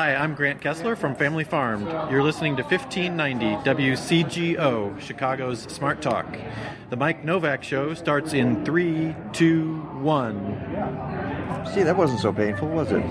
Hi, I'm Grant Kessler from Family Farmed. You're listening to 1590 WCGO, Chicago's Smart Talk. The Mike Nowak Show starts in three, two, one. See, that wasn't so painful, was it?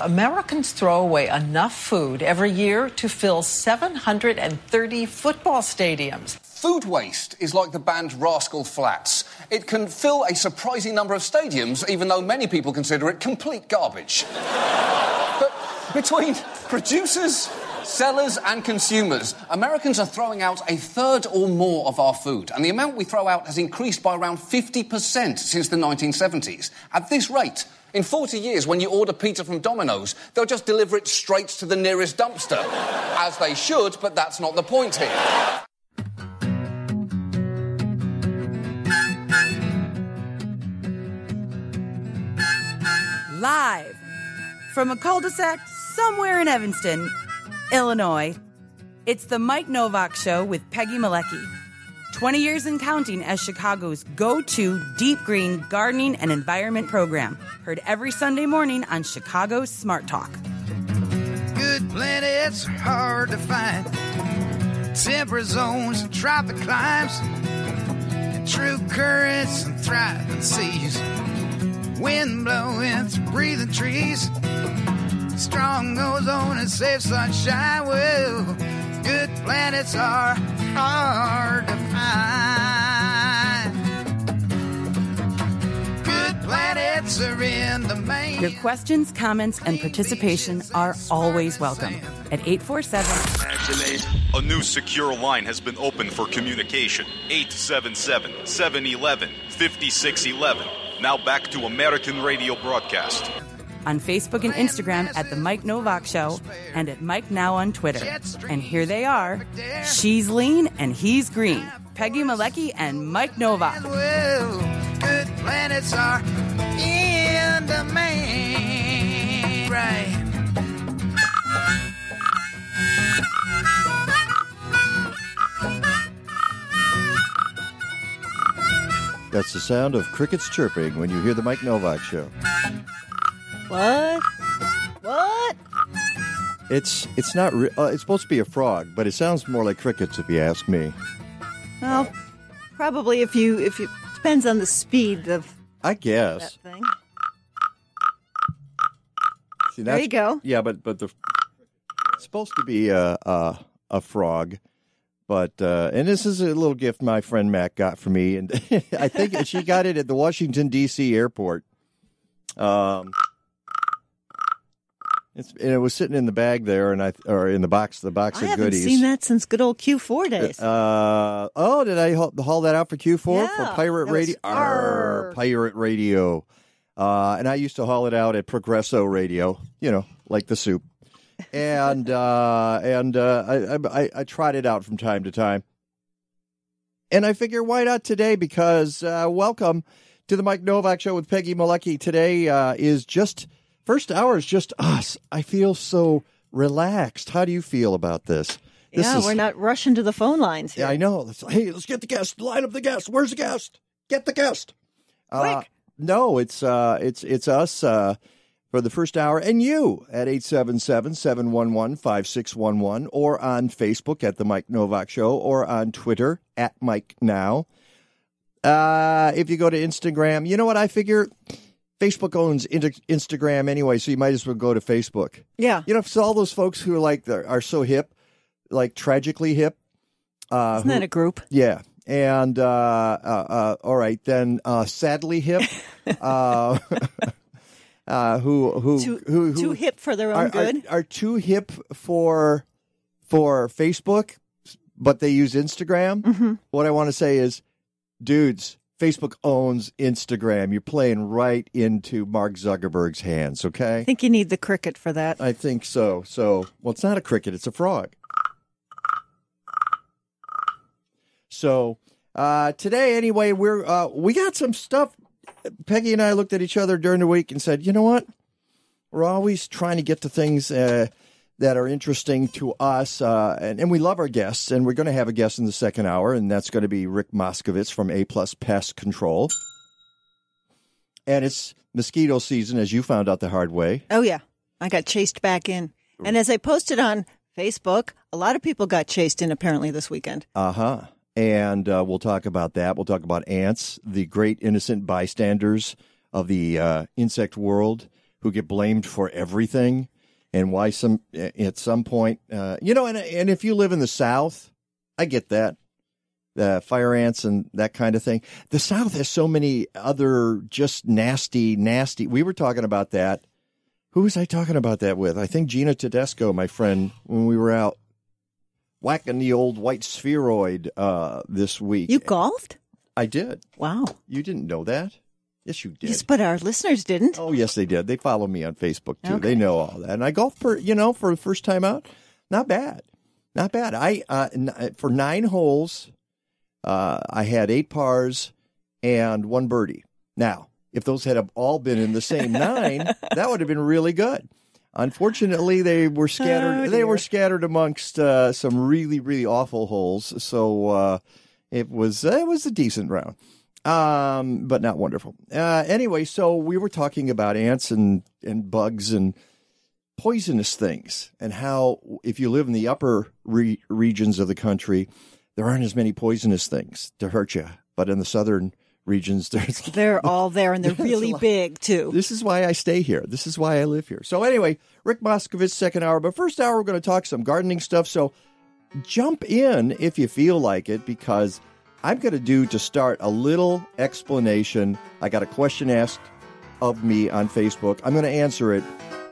Americans throw away enough food every year to fill 730 football stadiums. Food waste is like the band Rascal Flatts. It can fill a surprising number of stadiums, even though many people consider it complete garbage. but between producers, sellers, and consumers, Americans are throwing out a third or more of our food, and the amount we throw out has increased by around 50% since the 1970s. At this rate, in 40 years, when you order pizza from Domino's, they'll just deliver it straight to the nearest dumpster. As they should, but that's not the point here. Live from a cul de sac somewhere in Evanston, Illinois, it's the Mike Nowak Show with Peggy Malecki. 20 years and counting as Chicago's go to deep green gardening and environment program. Heard every Sunday morning on Chicago's Smart Talk. Good planets are hard to find. Temperate zones and tropic climes. And true currents and thriving seas. Wind blowing through breathing trees. Strong ozone and safe sunshine. Well, good planets are hard to find. Good planets are in the main. Your questions, comments, and participation are always welcome at 847 A new secure line has been opened for communication. 877 711 5611. Now back to American radio broadcast. On Facebook and Instagram at The Mike Nowak Show and at Mike Now on Twitter. And here they are. She's lean and he's green. Peggy Malecki and Mike Nowak. Good planets are in the main. Right. That's the sound of crickets chirping when you hear the Mike Nowak show. What? What? It's it's not re- uh, it's supposed to be a frog, but it sounds more like crickets if you ask me. Well, probably if you if you depends on the speed of I that guess. thing. See, There that's- you go. Yeah, but but the it's supposed to be a a, a frog, but uh, and this is a little gift my friend Mac got for me, and I think she got it at the Washington D.C. airport. Um, it's and it was sitting in the bag there, and I or in the box the box I of haven't seen that since good old Q4 days. Uh, oh, did I haul, haul that out for Q4 for Pirate Radio? Arr. Pirate Radio. Uh, and I used to haul it out at Progresso Radio, you know, like the soup. And uh, and uh, I, I I tried it out from time to time. And I figure why not today? Because uh, welcome to the Mike Nowak Show with Peggy Malecki. Today uh, is just first hour is just us. I feel so relaxed. How do you feel about this? This yeah, is- we're not rushing to the phone lines here. yeah, I know. Let's, hey, let's get the guest. Line up the guest. Where's the guest? Get the guest. Uh, no, it's uh, it's it's us uh, for the first hour, and you at 877-711-5611, or on Facebook at the Mike Nowak Show, or on Twitter at Mike Now. Uh, if you go to Instagram, you know what I figure. Facebook owns Instagram anyway, so you might as well go to Facebook. Yeah. You know, so all those folks who are like are so hip, like tragically hip. Uh, Isn't that a group? yeah. And uh, uh, uh, all right, then uh, sadly hip, uh, uh, who who Too, who, who too hip for their own are, are, good. are too hip for for Facebook, but they use Instagram. Mm-hmm. What I want to say is, dudes, Facebook owns Instagram. You're playing right into Mark Zuckerberg's hands. Okay, I think you need the cricket for that. I think so. So, well, it's not a cricket; it's a frog. So uh, today, anyway, we're uh, we got some stuff. Peggy and I looked at each other during the week and said, "You know what? We're always trying to get to things uh, that are interesting to us, uh, and, and we love our guests. And we're going to have a guest in the second hour, and that's going to be Rick Moskovitz from A Plus Pest Control. And it's mosquito season, as you found out the hard way. Oh yeah. I got chased back in. And as I posted on Facebook, a lot of people got chased in apparently this weekend. Uh huh. And uh, we'll talk about that. We'll talk about ants, the great innocent bystanders of the uh, insect world who get blamed for everything, and why some at some point, uh, you know, and and if you live in the South, I get that. The fire ants and that kind of thing. The South has so many other just nasty, nasty. We were talking about that. Who was I talking about that with? I think Gina Tedesco, my friend, when we were out whacking the old white spheroid uh, this week. You golfed? I did. Wow. You didn't know that? Yes, you did. Yes, but our listeners didn't. Oh, yes, they did. They follow me on Facebook too. Okay. They know all that. And I golfed for you know for the first time out. Not bad, not bad. I uh, n- for nine holes, uh, I had eight pars and one birdie. Now, if those had all been in the same nine, that would have been really good. Unfortunately, they were scattered. Oh, they were scattered amongst uh, some really, really awful holes. So uh, it was uh, it was a decent round, um, but not wonderful. Uh, anyway, so we were talking about ants and and bugs and poisonous things, and how if you live in the upper re- regions of the country, there aren't as many poisonous things to hurt you, but in the southern regions, there's They're all there and they're really big too. this is why I stay here. This is why I live here. So anyway, Rick Moskovitz, second hour. But first hour, we're going to talk some gardening stuff. So jump in if you feel like it, because I'm going to do to start a little explanation. I got a question asked of me on Facebook. I'm going to answer it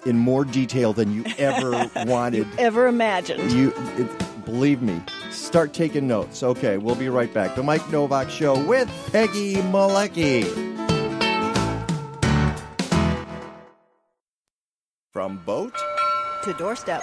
in more detail than you ever wanted. Ever imagined. You it, believe me. Start taking notes. Okay, we'll be right back. The Mike Nowak Show with Peggy Malecki. From boat, To doorstep.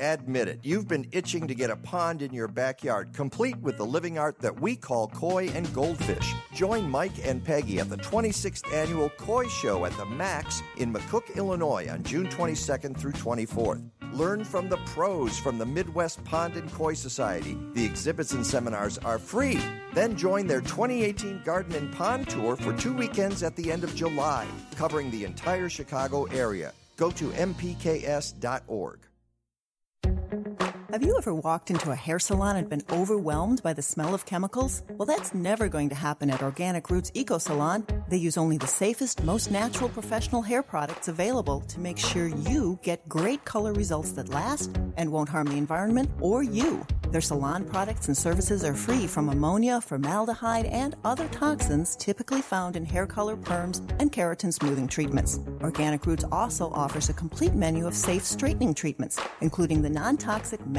Admit it, you've been itching to get a pond in your backyard, complete with the living art that we call koi and goldfish. Join Mike and Peggy at the 26th annual Koi Show at the Max in McCook, Illinois on June 22nd through 24th. Learn from the pros from the Midwest Pond and Koi Society. The exhibits and seminars are free. Then join their 2018 Garden and Pond Tour for two weekends at the end of July, covering the entire Chicago area. Go to mpks.org thank you have you ever walked into a hair salon and been overwhelmed by the smell of chemicals? Well, that's never going to happen at Organic Roots Eco Salon. They use only the safest, most natural professional hair products available to make sure you get great color results that last and won't harm the environment or you. Their salon products and services are free from ammonia, formaldehyde, and other toxins typically found in hair color perms and keratin smoothing treatments. Organic Roots also offers a complete menu of safe straightening treatments, including the non-toxic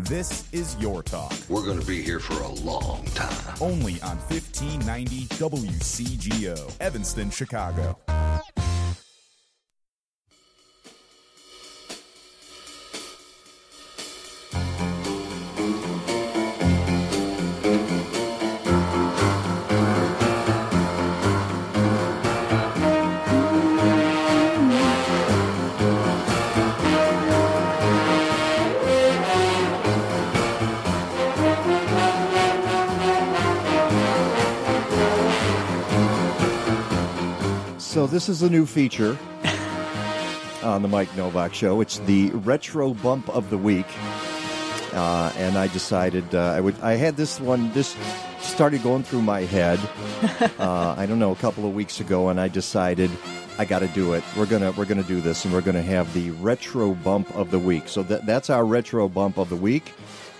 This is Your Talk, We're going to be here for a long time. only on 1590 WCGO, Evanston, Chicago. So this is a new feature on the Mike Nowak Show. It's the retro bump of the week. uh, and I decided uh, I would. I had this one. This started going through my head. uh, I don't know, a couple of weeks ago, and I decided I got to do it. We're gonna we're gonna do this, and we're gonna have the retro bump of the week. So that that's our retro bump of the week.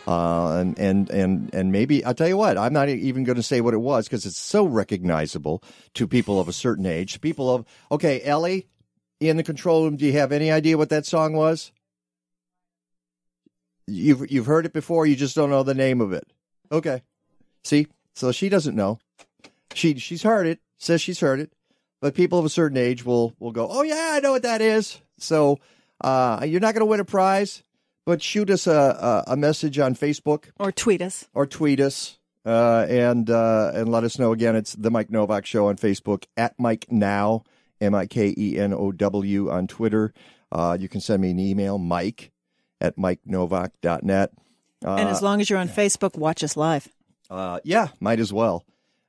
Uh, and and and and maybe I'll tell you what. I'm not even going to say what it was because it's so recognizable to people of a certain age. People of okay, Ellie, in the control room. Do you have any idea what that song was? You've you've heard it before. You just don't know the name of it. Okay, see, so she doesn't know. She she's heard it. Says she's heard it, but people of a certain age will will go, oh yeah, I know what that is. So uh, you're not going to win a prize but shoot us a, a, a, message on Facebook or tweet us or tweet us uh, and uh, and let us know again. It's the Mike Nowak Show on Facebook at Mike Now M I K E N O W on Twitter. Uh, you can send me an email, Mike at MikeNowak.net. Uh, and as long as you're on Facebook, watch us live. Uh, yeah, might as well.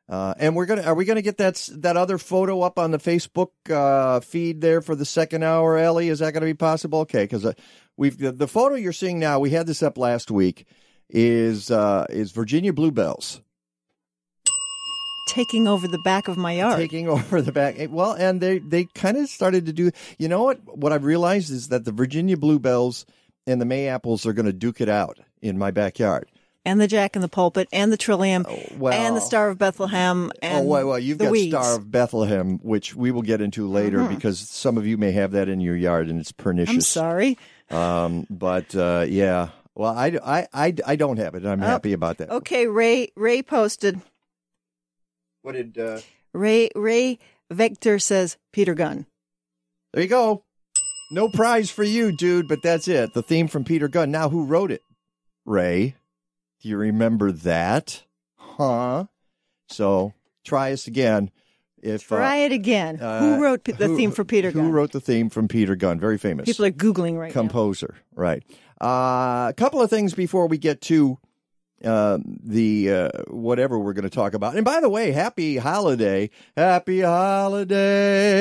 Uh, and we're gonna are we gonna get that that other photo up on the Facebook uh, feed there for the second hour, Ellie? Is that gonna be possible? Okay, because uh, we've the, the, photo you're seeing now. We had this up last week. Is uh, is Virginia bluebells taking over the back of my yard? Taking over the back. Eh, well, and they they kind of started to do. You know what? What I've realized is that the Virginia bluebells and the May apples are going to duke it out in my backyard and the Jack in the Pulpit and the Trillium oh, well, and the Star of Bethlehem oh, and oh well, well you've got weeds. Star of Bethlehem, which we will get into later mm-hmm. because some of you may have that in your yard and it's pernicious. I'm sorry, um, but uh, yeah. Well, I, I, I, I don't have it. I'm oh, happy about that. Okay, Ray Ray posted. What did uh... Ray Ray Vector says? Peter Gunn. There you go. No prize for you, dude, but that's it. The theme from Peter Gunn. Now, who wrote it? Ray. Do you remember that? Huh? So try us again. If try uh, it again. Uh, who wrote the who, theme for Peter Gunn? Who wrote the theme from Peter Gunn? Very famous. People are googling right now. Composer, now. right? Uh, a couple of things before we get to uh, the uh, whatever we're going to talk about. And by the way, happy holiday, happy holiday.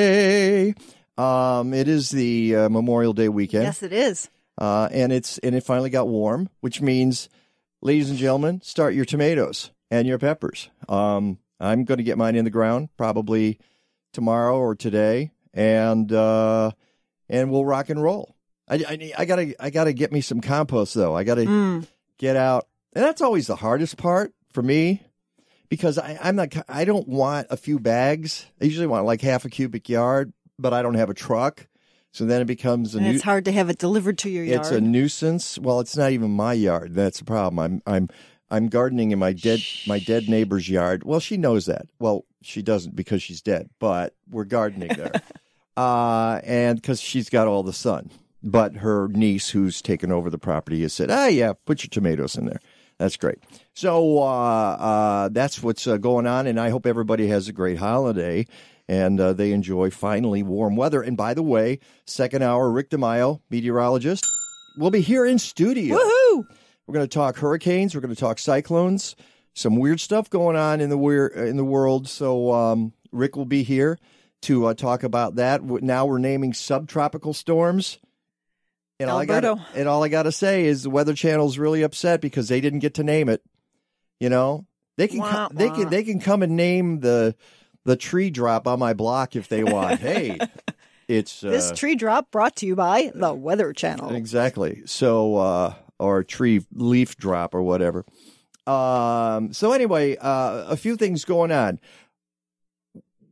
Um, it is the uh, Memorial Day weekend. Yes, it is. Uh, and it's and it finally got warm, which means ladies and gentlemen, start your tomatoes and your peppers. Um, I'm going to get mine in the ground probably tomorrow or today, and uh, and we'll rock and roll. I, I, I, gotta I gotta get me some compost though. I gotta mm. get out, and that's always the hardest part for me because I, I'm not I don't want a few bags. I usually want like half a cubic yard, but I don't have a truck. So then it becomes a. And it's hard to have it delivered to your yard. It's a nuisance. Well, it's not even my yard. That's the problem. I'm I'm I'm gardening in my dead my dead neighbor's yard. Well, she knows that. Well, she doesn't because she's dead, but we're gardening there. uh, and because she's got all the sun. But her niece, who's taken over the property, has said, "Ah, yeah, put your tomatoes in there." That's great. So uh, uh, that's what's uh, going on, and I hope everybody has a great holiday and uh, they enjoy finally warm weather. And by the way, second hour, Rick DiMaio, meteorologist, will be here in studio. Woohoo! We're going to talk hurricanes. We're going to talk cyclones. Some weird stuff going on in the weir- in the world. So um, Rick will be here to uh, talk about that. Now we're naming subtropical storms. And all, I got and all I got to say is the Weather Channel's really upset because they didn't get to name it. You know, they can wah, they can they can come and name the the tree drop on my block if they want. hey, it's uh, this tree drop brought to you by the Weather Channel. Exactly. So, uh, or tree leaf drop or whatever. Um, so anyway, uh, a few things going on.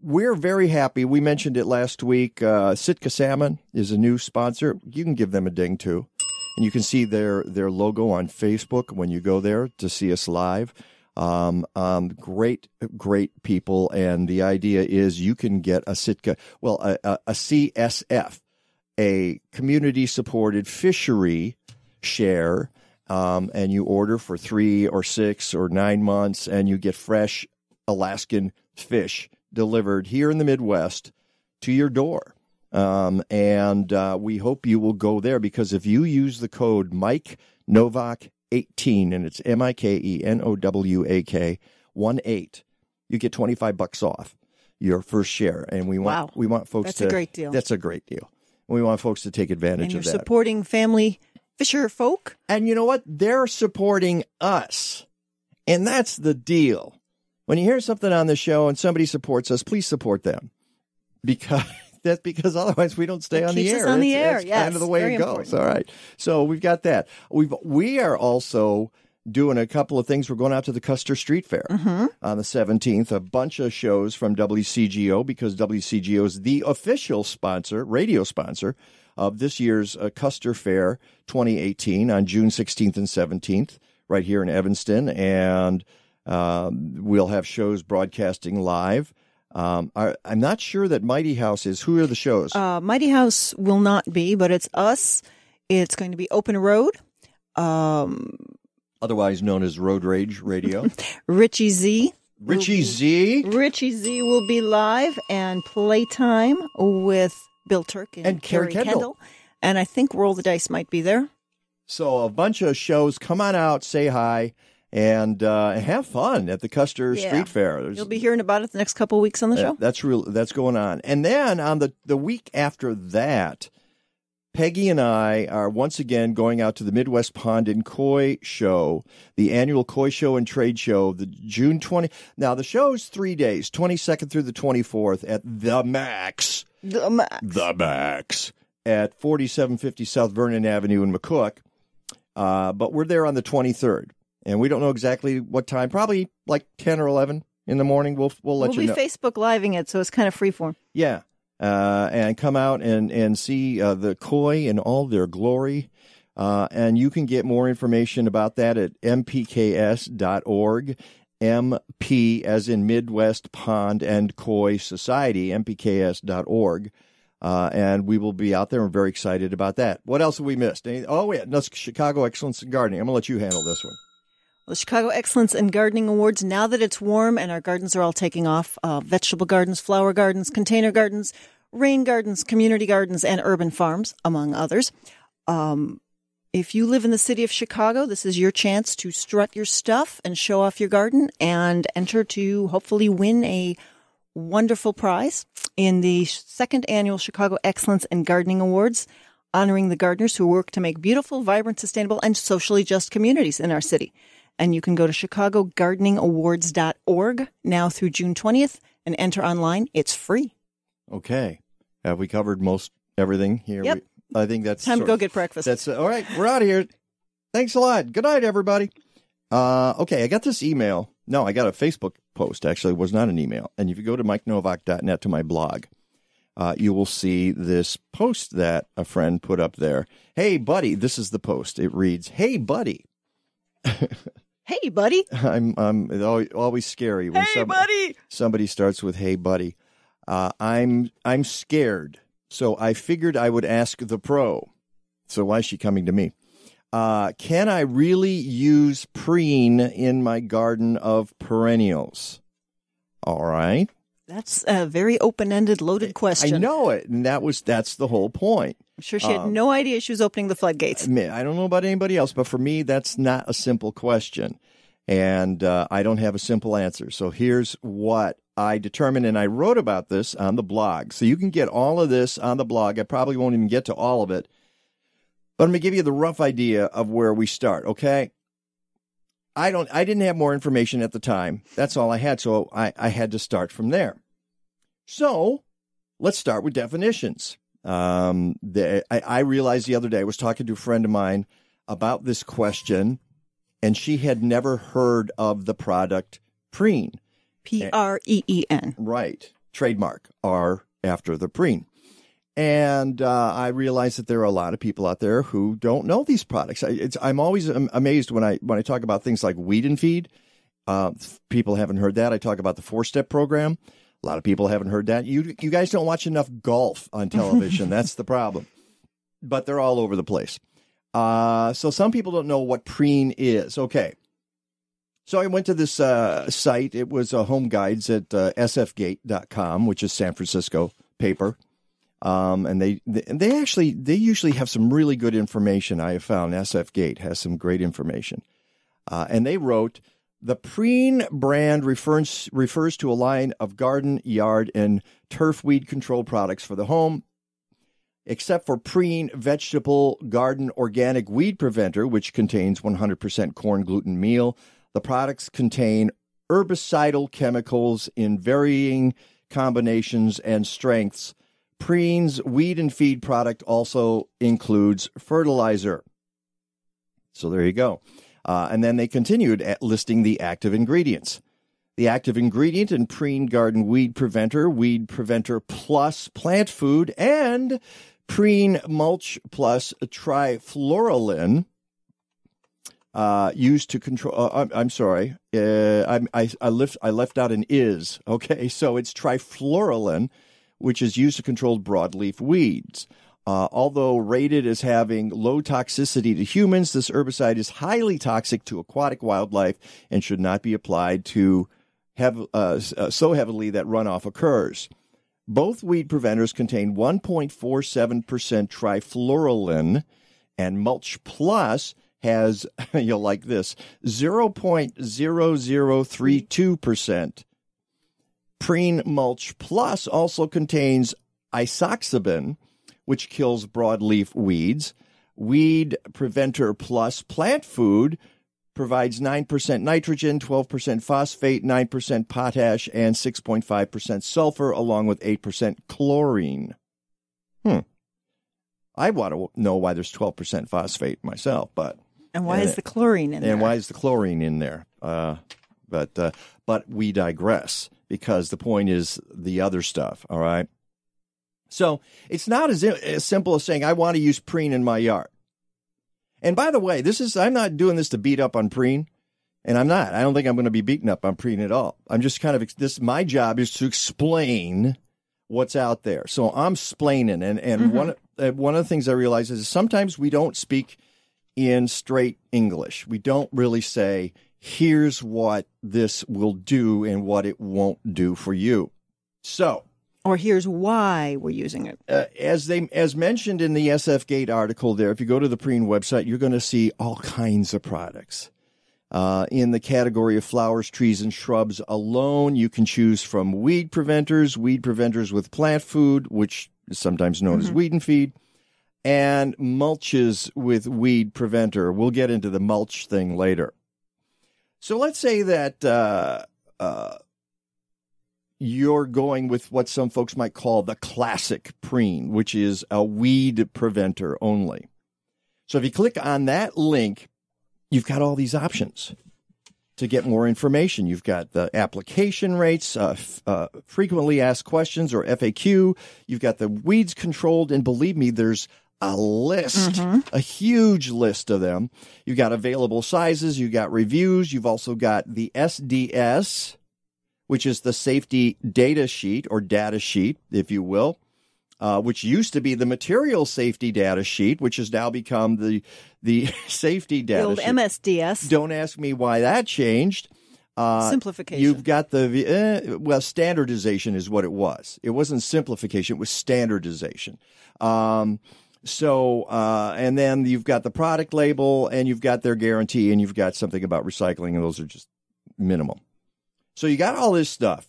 We're very happy. We mentioned it last week. Uh, Sitka Salmon is a new sponsor. You can give them a ding too, and you can see their their logo on Facebook when you go there to see us live. Um, um, great, great people. And the idea is you can get a Sitka, well, a, a, a CSF, a community supported fishery share. Um, and you order for three or six or nine months, and you get fresh Alaskan fish delivered here in the Midwest to your door. Um, and uh, we hope you will go there because if you use the code Mike Nowak 18, and it's M I K E N O W A K 1 8. You get 25 bucks off your first share. And we want, wow. we want folks that's to. a great deal. That's a great deal. We want folks to take advantage and you're of that. supporting family Fisher folk. And you know what? They're supporting us. And that's the deal. When you hear something on the show and somebody supports us, please support them. Because that's because otherwise we don't stay It on the air. on the It's- air, it's yes, kind of the way very it goes. important. All right. So we've got that. We've we are also doing a couple of things. We're going out to the Custer Street Fair Mm-hmm. on the 17th. A bunch of shows from WCGO because WCGO is the official sponsor, radio sponsor of this year's uh, Custer Fair 2018 on June 16th and 17th, right here in Evanston, and um, we'll have shows broadcasting live. Um, I, I'm not sure that Mighty House is. Who are the shows? Uh, Mighty House will not be, but it's us. It's going to be Open Road. Um, Otherwise known as Road Rage Radio. Richie Z. Richie Z. Richie Z will be live and playtime with Bill Turk and, And Carrie Carrie Kendall. And I think Roll the Dice might be there. So a bunch of shows. Come on out, say hi, and uh, have fun at the Custer Yeah. Street Fair. There's- You'll be hearing about it the next couple of weeks on the that- show. that's real. That's going on. And then on the the week after that, Peggy and I are once again going out to the Midwest Pond and Koi Show, the annual Koi Show and Trade Show, the June 20. Now, the show's three days, 22nd through the 24th at the Max. The Max. The Max at 4750 South Vernon Avenue in McCook. Uh, but we're there on the 23rd, and we don't know exactly what time. Probably like 10 or 11 in the morning. We'll we'll let you know. we'll be. Facebook living it, so it's kind of free form. Yeah. Uh, and come out and, and see uh, the koi in all their glory. Uh, and you can get more information about that at mpks.org. MP, as in Midwest Pond and Koi Society, mpks.org. Uh, and we will be out there. We're very excited about that. What else have we missed? Any, oh, yeah, that's Chicago Excellence in Gardening. I'm going to let you handle this one. The Chicago Excellence in Gardening Awards, now that it's warm and our gardens are all taking off uh, vegetable gardens, flower gardens, container gardens, rain gardens, community gardens, and urban farms, among others. Um, if you live in the city of Chicago, this is your chance to strut your stuff and show off your garden and enter to hopefully win a wonderful prize in the second annual Chicago Excellence in Gardening Awards, honoring the gardeners who work to make beautiful, vibrant, sustainable, and socially just communities in our city. And you can go to chicagogardeningawards.org now through June 20th and enter online. It's free. Okay. Have we covered most everything here? Yep. We- I think that's Time to go of- get breakfast. That's all right. We're out of here. Thanks a lot. Good night, everybody. Uh, okay, I got this email. No, I got a Facebook post. Actually, it was not an email. And if you go to mikenowak.net to my blog, uh, you will see this post that a friend put up there. Hey, buddy, this is the post. It reads, "Hey, buddy." Hey, buddy. I'm I'm always, scary when Hey, some- buddy. somebody starts with "Hey, buddy." Uh, I'm I'm scared, so I figured I would ask the pro. So why is she coming to me? Uh, can I really use preen in my garden of perennials? All right, That's a very open ended, loaded question. I know it, and that was that's the whole point. I'm sure she had Um, no idea she was opening the floodgates. I mean, I don't know about anybody else, but for me, that's not a simple question. And uh, I don't have a simple answer. So here's what I determined, and I wrote about this on the blog. So you can get all of this on the blog. I probably won't even get to all of it, but I'm going to give you the rough idea of where we start, okay? I don't I didn't have more information at the time. That's all I had, so I, I had to start from there. So let's start with definitions. Um, the, I, I realized the other day I was talking to a friend of mine about this question, and she had never heard of the product preen. P R E E N. Right. Trademark R after the preen. And uh, I realize that there are a lot of people out there who don't know these products. I, it's, I'm always amazed when I when I talk about things like weed and feed. Uh, people haven't heard that. I talk about the four step program. A lot of people haven't heard that. You you guys don't watch enough golf on television. That's the problem. But they're all over the place. Uh, so some people don't know what preen is. Okay. So I went to this uh, site. It was uh, Home Guides at uh, sfgate.com, which is San Francisco paper. Um, and they, they they actually they usually have some really good information. I have found SF Gate has some great information. Uh, and they wrote the Preen brand refers refers to a line of garden, yard, and turf weed control products for the home. Except for Preen Vegetable Garden Organic Weed Preventer, which contains 100% corn gluten meal, the products contain herbicidal chemicals in varying combinations and strengths. Preen's weed and feed product also includes fertilizer. So there you go. Uh, and then they continued at listing the active ingredients. The active ingredient in Preen Garden Weed Preventer, Weed Preventer Plus Plant Food, and Preen Mulch Plus Trifluralin uh, used to control. Uh, I'm, I'm, sorry, uh, I, I, left, I left out an is. Okay, so it's trifluralin, which is used to control broadleaf weeds. Uh, although rated as having low toxicity to humans, this herbicide is highly toxic to aquatic wildlife and should not be applied to have, uh, uh, so heavily that runoff occurs. Both weed preventers contain 1.47% trifluralin, and Mulch Plus has, you'll like this, 0.0032%. Preen Mulch Plus also contains isoxaben, which kills broadleaf weeds. Weed Preventer Plus plant food provides 9% nitrogen, 12% phosphate, 9% potash, and 6.5% sulfur, along with 8% chlorine. Hmm. I want to know why there's 12% phosphate myself, but. And why and, is the chlorine in and there? And why is the chlorine in there? Uh, but, uh, but we digress because the point is the other stuff, all right? So it's not as, as simple as saying, I want to use preen in my yard. And by the way, this is I'm not doing this to beat up on Preen, and I'm not. I don't think I'm going to be beaten up on Preen at all. I'm just kind of this. My job is to explain what's out there. So I'm explaining, and and mm-hmm. one uh, one of the things I realize is sometimes we don't speak in straight English. We don't really say, "Here's what this will do and what it won't do for you." So or here's why we're using it. Uh, as they as mentioned in the SF Gate article, there, if you go to the Preen website, you're going to see all kinds of products. Uh, in the category of flowers, trees, and shrubs alone, you can choose from weed preventers, weed preventers with plant food, which is sometimes known mm-hmm. as weed and feed, and mulches with weed preventer. We'll get into the mulch thing later. So let's say that uh, uh you're going with what some folks might call the classic preen, which is a weed preventer only. So if you click on that link, you've got all these options to get more information. You've got the application rates, uh, f- uh, frequently asked questions or FAQ. You've got the weeds controlled, and believe me, there's a list, mm-hmm. a huge list of them. You've got available sizes. You've got reviews. You've also got the SDS, which is the safety data sheet or data sheet, if you will, uh, which used to be the material safety data sheet, which has now become the the safety data the old sheet. MSDS. Don't ask me why that changed. Uh, simplification. You've got the uh, well, standardization is what it was. It wasn't simplification; it was standardization. Um, so, uh, and then you've got the product label, and you've got their guarantee, and you've got something about recycling, and those are just minimal. So you got all this stuff.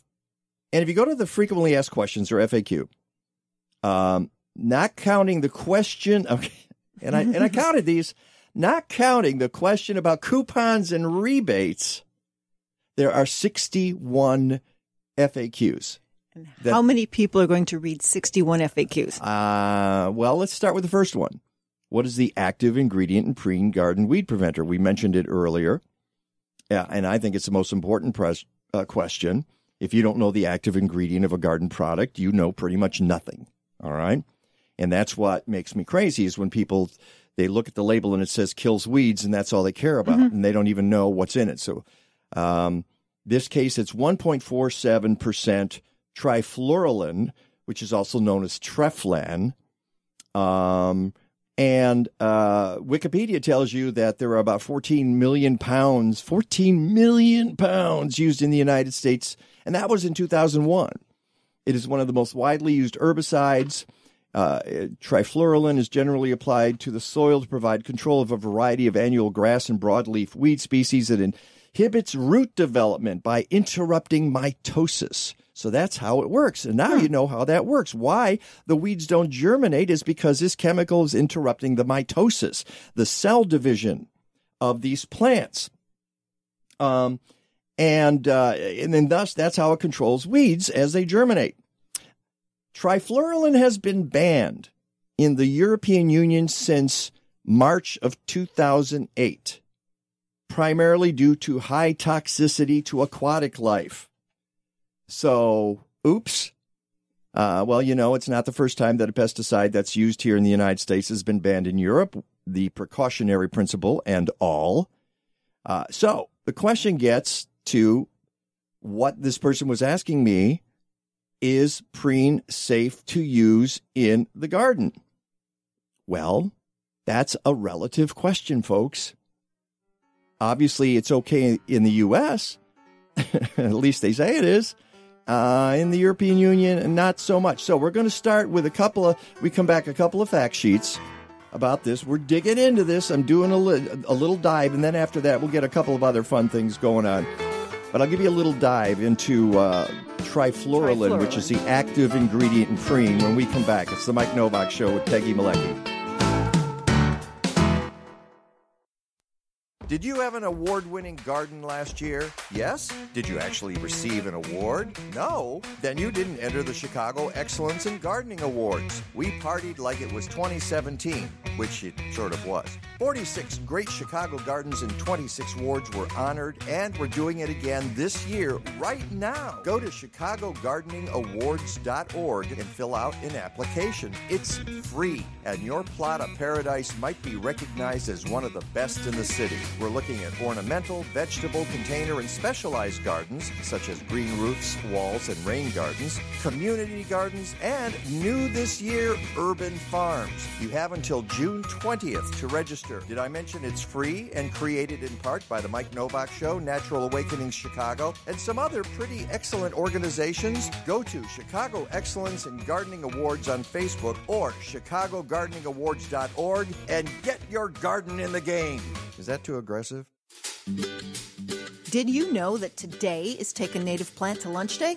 And if you go to the frequently asked questions or FAQ, um, not counting the question, okay, and I and I counted these, not counting the question about coupons and rebates, there are 61 FAQs. That, How many people are going to read 61 FAQs? Uh, well, let's start with the first one. What is the active ingredient in Preen Garden Weed Preventer? We mentioned it earlier. Yeah, and I think it's the most important pres- uh, question. If you don't know the active ingredient of a garden product, you know pretty much nothing. All right. And that's what makes me crazy is when people they look at the label and it says kills weeds and that's all they care about mm-hmm. and they don't even know what's in it. So um, this case it's 1.47% trifluralin, which is also known as Treflan. Um, and uh, Wikipedia tells you that there are about 14 million pounds, 14 million pounds used in the United States, and that was in 2001. It is one of the most widely used herbicides. Uh, trifluralin is generally applied to the soil to provide control of a variety of annual grass and broadleaf weed species that inhibits root development by interrupting mitosis. So that's how it works. And now you know how that works. Why the weeds don't germinate is because this chemical is interrupting the mitosis, the cell division of these plants. Um, and uh, and then thus that's how it controls weeds as they germinate. Trifluralin has been banned in the European Union since March of 2008, primarily due to high toxicity to aquatic life. So, oops. Uh, well, you know, it's not the first time that a pesticide that's used here in the United States has been banned in Europe. The precautionary principle and all. Uh, so the question gets to what this person was asking me is preen safe to use in the garden? Well, that's a relative question, folks. Obviously, it's okay in the U.S., at least they say it is. Uh, in the European Union, not so much. So we're going to start with a couple of, we come back a couple of fact sheets about this. We're digging into this. I'm doing a, li- a little dive, and then after that, we'll get a couple of other fun things going on. But I'll give you a little dive into uh, trifluralin, which is the active ingredient in preen when we come back. It's the Mike Nowak Show with Peggy Malecki. Did you have an award winning garden last year? Yes? Did you actually receive an award? No? Then you didn't enter the Chicago Excellence in Gardening Awards. We partied like it was 2017, which it sort of was. 46 great Chicago gardens in 26 wards were honored, and we're doing it again this year, right now. Go to ChicagoGardeningAwards.org and fill out an application. It's free, and your plot of paradise might be recognized as one of the best in the city. We're looking at ornamental, vegetable, container, and specialized gardens, such as green roofs, walls, and rain gardens, community gardens, and new this year, urban farms. You have until June 20th to register. Did I mention it's free and created in part by the Mike Nowak Show, Natural Awakenings Chicago, and some other pretty excellent organizations? Go to Chicago Excellence in Gardening Awards on Facebook or ChicagoGardeningAwards.org and get your garden in the game. Is that too aggressive? Did you know that today is Take a Native Plant to Lunch Day?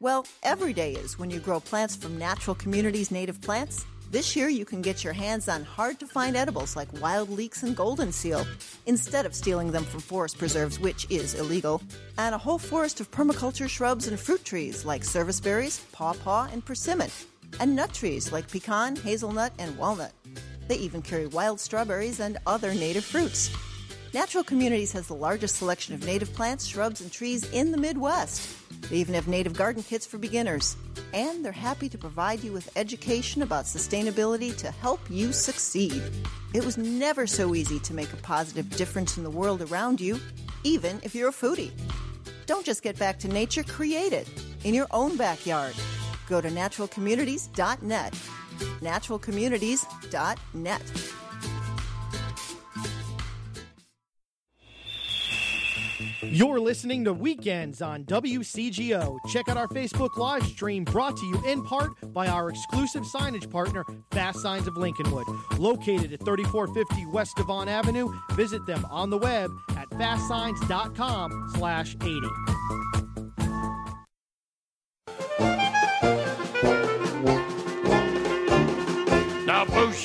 Well, every day is when you grow plants from Natural Communities native plants. This year, you can get your hands on hard to find edibles like wild leeks and golden seal instead of stealing them from forest preserves, which is illegal, and a whole forest of permaculture shrubs and fruit trees like serviceberries, pawpaw, and persimmon, and nut trees like pecan, hazelnut, and walnut. They even carry wild strawberries and other native fruits. Natural Communities has the largest selection of native plants, shrubs, and trees in the Midwest. They even have native garden kits for beginners. And they're happy to provide you with education about sustainability to help you succeed. It was never so easy to make a positive difference in the world around you, even if you're a foodie. Don't just get back to nature, create it in your own backyard. Go to naturalcommunities.net. Naturalcommunities.net. You're listening to Weekends on WCGO. Check out our Facebook live stream brought to you in part by our exclusive signage partner, Fast Signs of Lincolnwood. Located at 3450 West Devon Avenue, visit them on the web at fastsigns.com slash 80.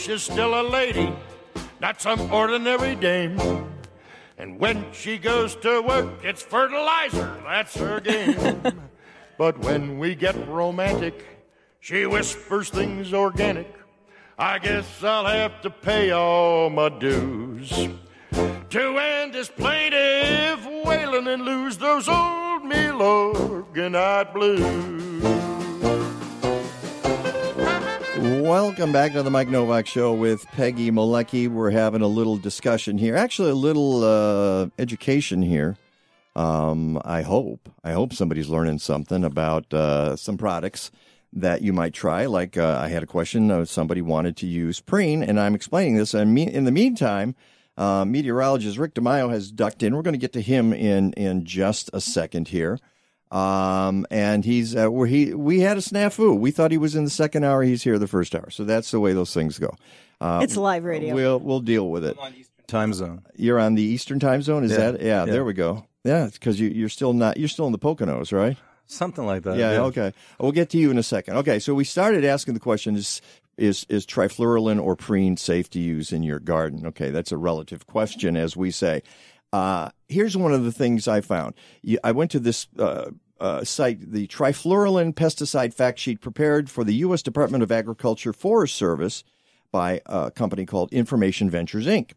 Is still a lady, not some ordinary dame. And when she goes to work, it's fertilizer, that's her game. but when we get romantic, she whispers things organic. I guess I'll have to pay all my dues to end this plaintive wailing and lose those old Milorganite blues. Welcome back to the Mike Nowak Show with Peggy Malecki. We're having a little discussion here, actually a little uh, education here. Um, I hope. I hope somebody's learning something about uh, some products that you might try. Like uh, I had a question: uh, somebody wanted to use preen, and I'm explaining this. And in the meantime, uh, meteorologist Rick DiMaio has ducked in. We're going to get to him in in just a second here. Um, and he's uh, where he we had a snafu. We thought he was in the second hour. He's here the first hour. So that's the way those things go. Uh, It's live radio. We'll we'll deal with it. Time zone. You're on the Eastern time zone. Is Yeah. that yeah, Yeah. There we go. Yeah, because you you're still not you're still in the Poconos, right? Something like that. yeah, okay. We'll get to you in a second. Okay, so we started asking the question: Is is is trifluralin or preen safe to use in your garden? Okay, that's a relative question, as we say. Uh, here's one of the things I found. I went to this uh, uh, site, the trifluralin pesticide fact sheet prepared for the U.S. Department of Agriculture Forest Service by a company called Information Ventures Inc.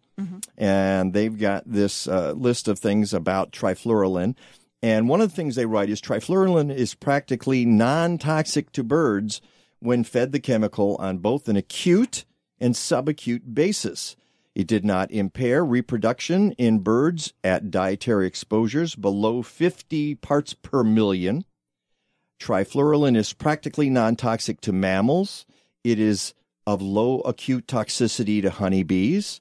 And they've got this uh, list of things about trifluralin. And one of the things they write is trifluralin is practically non toxic to birds when fed the chemical on both an acute and subacute basis. It did not impair reproduction in birds at dietary exposures below 50 parts per million. Trifluralin is practically non toxic to mammals. It is of low acute toxicity to honeybees.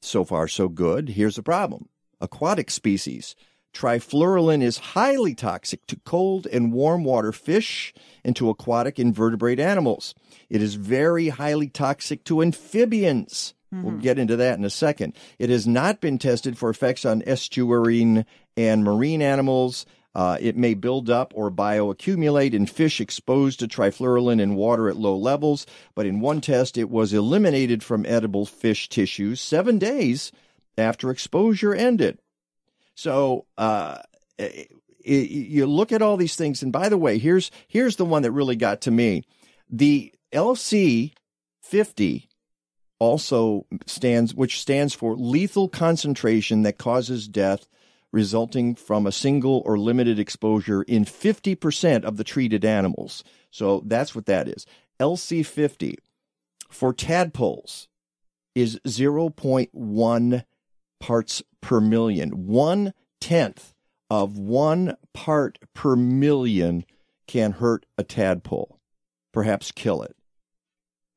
So far, so good. Here's the problem aquatic species. Trifluralin is highly toxic to cold and warm water fish and to aquatic invertebrate animals. It is very highly toxic to amphibians. We'll get into that in a second. It has not been tested for effects on estuarine and marine animals. Uh, it may build up or bioaccumulate in fish exposed to trifluralin in water at low levels, but in one test, it was eliminated from edible fish tissues seven days after exposure ended. So uh, i- i- you look at all these things, and by the way, here's here's the one that really got to me. The LC fifty also stands, which stands for lethal concentration that causes death resulting from a single or limited exposure in 50% of the treated animals. So that's what that is. LC50 for tadpoles is 0.1 parts per million. One tenth of one part per million can hurt a tadpole, perhaps kill it.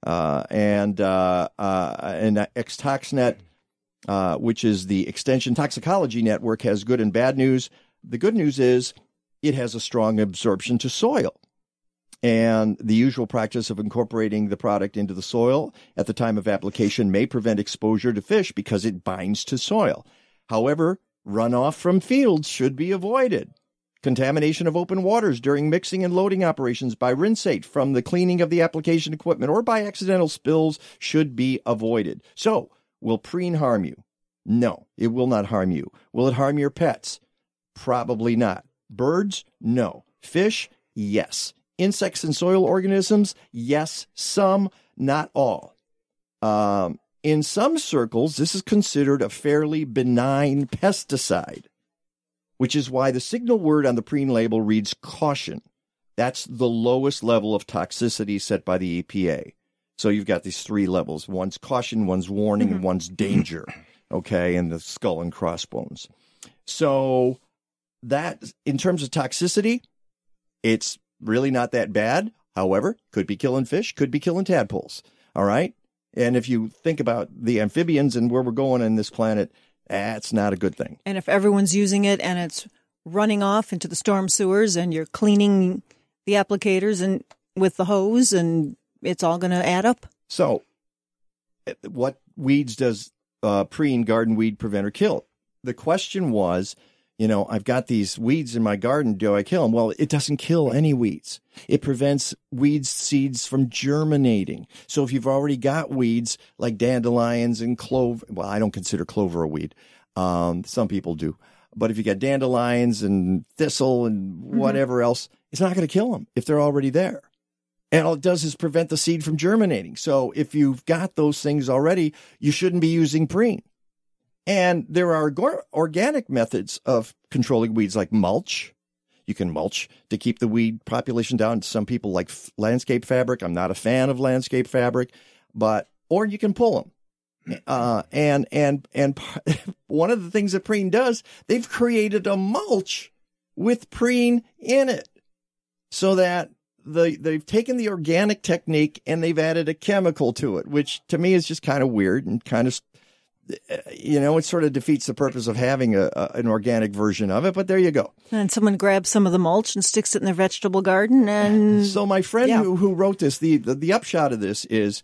Uh, and uh, uh, and EXTOXNET, uh, which is the Extension Toxicology Network, has good and bad news. The good news is it has a strong absorption to soil. And the usual practice of incorporating the product into the soil at the time of application may prevent exposure to fish because it binds to soil. However, runoff from fields should be avoided. Contamination of open waters during mixing and loading operations by rinsate from the cleaning of the application equipment or by accidental spills should be avoided. So, will preen harm you? No, it will not harm you. Will it harm your pets? Probably not. Birds? No. Fish? Yes. Insects and soil organisms? Yes. Some, not all. Um, in some circles, this is considered a fairly benign pesticide, which is why the signal word on the preen label reads caution. That's the lowest level of toxicity set by the EPA. So you've got these three levels one's caution, one's warning, and mm-hmm. one's danger. Okay, and the skull and crossbones. So that, in terms of toxicity, it's really not that bad. However, could be killing fish, could be killing tadpoles. All right. And if you think about the amphibians and where we're going on this planet, that's not a good thing. And if everyone's using it and it's running off into the storm sewers and you're cleaning the applicators and with the hose and it's all going to add up. So, what weeds does uh, preen garden weed preventer kill? The question was, you know, I've got these weeds in my garden. Do I kill them? Well, it doesn't kill any weeds. It prevents weeds seeds from germinating. So if you've already got weeds like dandelions and clover, well, I don't consider clover a weed. Um, some people do. But if you got dandelions and thistle and whatever else, it's not going to kill them if they're already there. And all it does is prevent the seed from germinating. So if you've got those things already, you shouldn't be using preen. And there are organic methods of controlling weeds like mulch. You can mulch to keep the weed population down. Some people like f- landscape fabric. I'm not a fan of landscape fabric, but or you can pull them. Uh, and and and one of the things that preen does, they've created a mulch with preen in it, so that the they've taken the organic technique and they've added a chemical to it, which to me is just kind of weird and kind of you know, it sort of defeats the purpose of having a, a, an organic version of it. But there you go. And someone grabs some of the mulch and sticks it in their vegetable garden. And So my friend who, who wrote this, the, the the upshot of this is,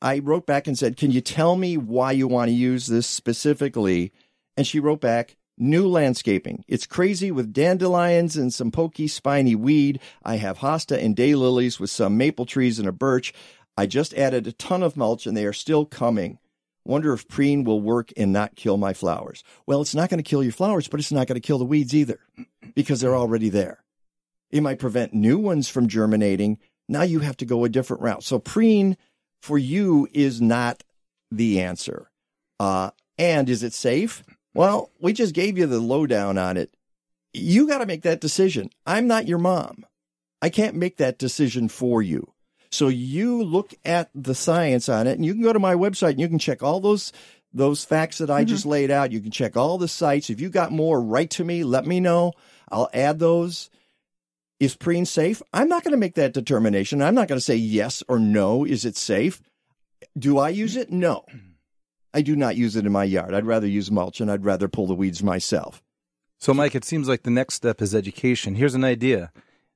I wrote back and said, "Can you tell me why you want to use this specifically?" And she wrote back, New landscaping. It's crazy with dandelions and some pokey, spiny weed. I have hosta and daylilies with some maple trees and a birch. I just added a ton of mulch and they are still coming. Wonder if preen will work and not kill my flowers. Well, it's not going to kill your flowers, but it's not going to kill the weeds either because they're already there. It might prevent new ones from germinating. Now you have to go a different route. So preen for you is not the answer. Uh, and is it safe? Well, we just gave you the lowdown on it. You got to make that decision. I'm not your mom. I can't make that decision for you. So you look at the science on it and you can go to my website and you can check all those those facts that I mm-hmm. just laid out. You can check all the sites. If you got more, write to me, let me know. I'll add those. Is preen safe? I'm not going to make that determination. I'm not going to say yes or no. Is it safe? Do I use it? No. I do not use it in my yard. I'd rather use mulch and I'd rather pull the weeds myself. So, Mike, it seems like the next step is education. Here's an idea.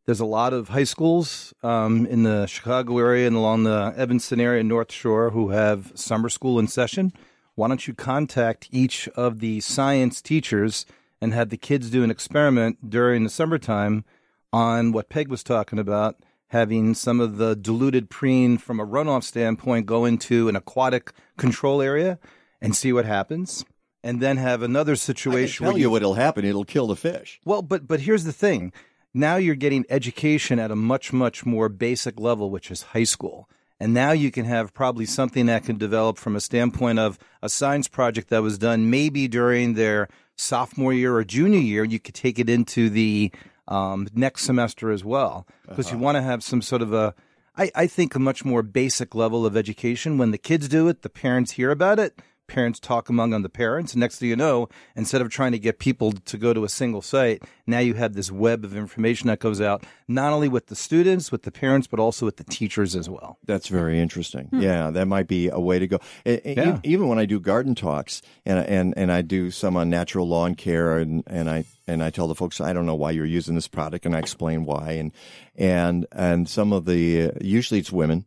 There's a lot of high schools um, in the Chicago area and along the Evanston area, North Shore, who have summer school in session. Why don't you contact each of the science teachers and have the kids do an experiment during the summertime on what Peg was talking about, having some of the diluted preen from a runoff standpoint go into an aquatic control area and see what happens. And then have another situation I Tell where you what'll happen. It'll kill the fish. well, but but here's the thing. Now you're getting education at a much much more basic level, which is high school. And now you can have probably something that can develop from a standpoint of a science project that was done maybe during their sophomore year or junior year. You could take it into the um, next semester as well, because you want to have some sort of a, I, I think, a much more basic level of education. When the kids do it, the parents hear about it. Parents talk among on the parents. And next thing you know, instead of trying to get people to go to a single site, now you have this web of information that goes out, not only with the students, with the parents, but also with the teachers as well. That's very interesting. Hmm. Yeah, that might be a way to go. E- Yeah. Even when I do garden talks and and and I do some on natural lawn care and and I and I tell the folks I don't know why you're using this product and I explain why and and and some of the usually it's women.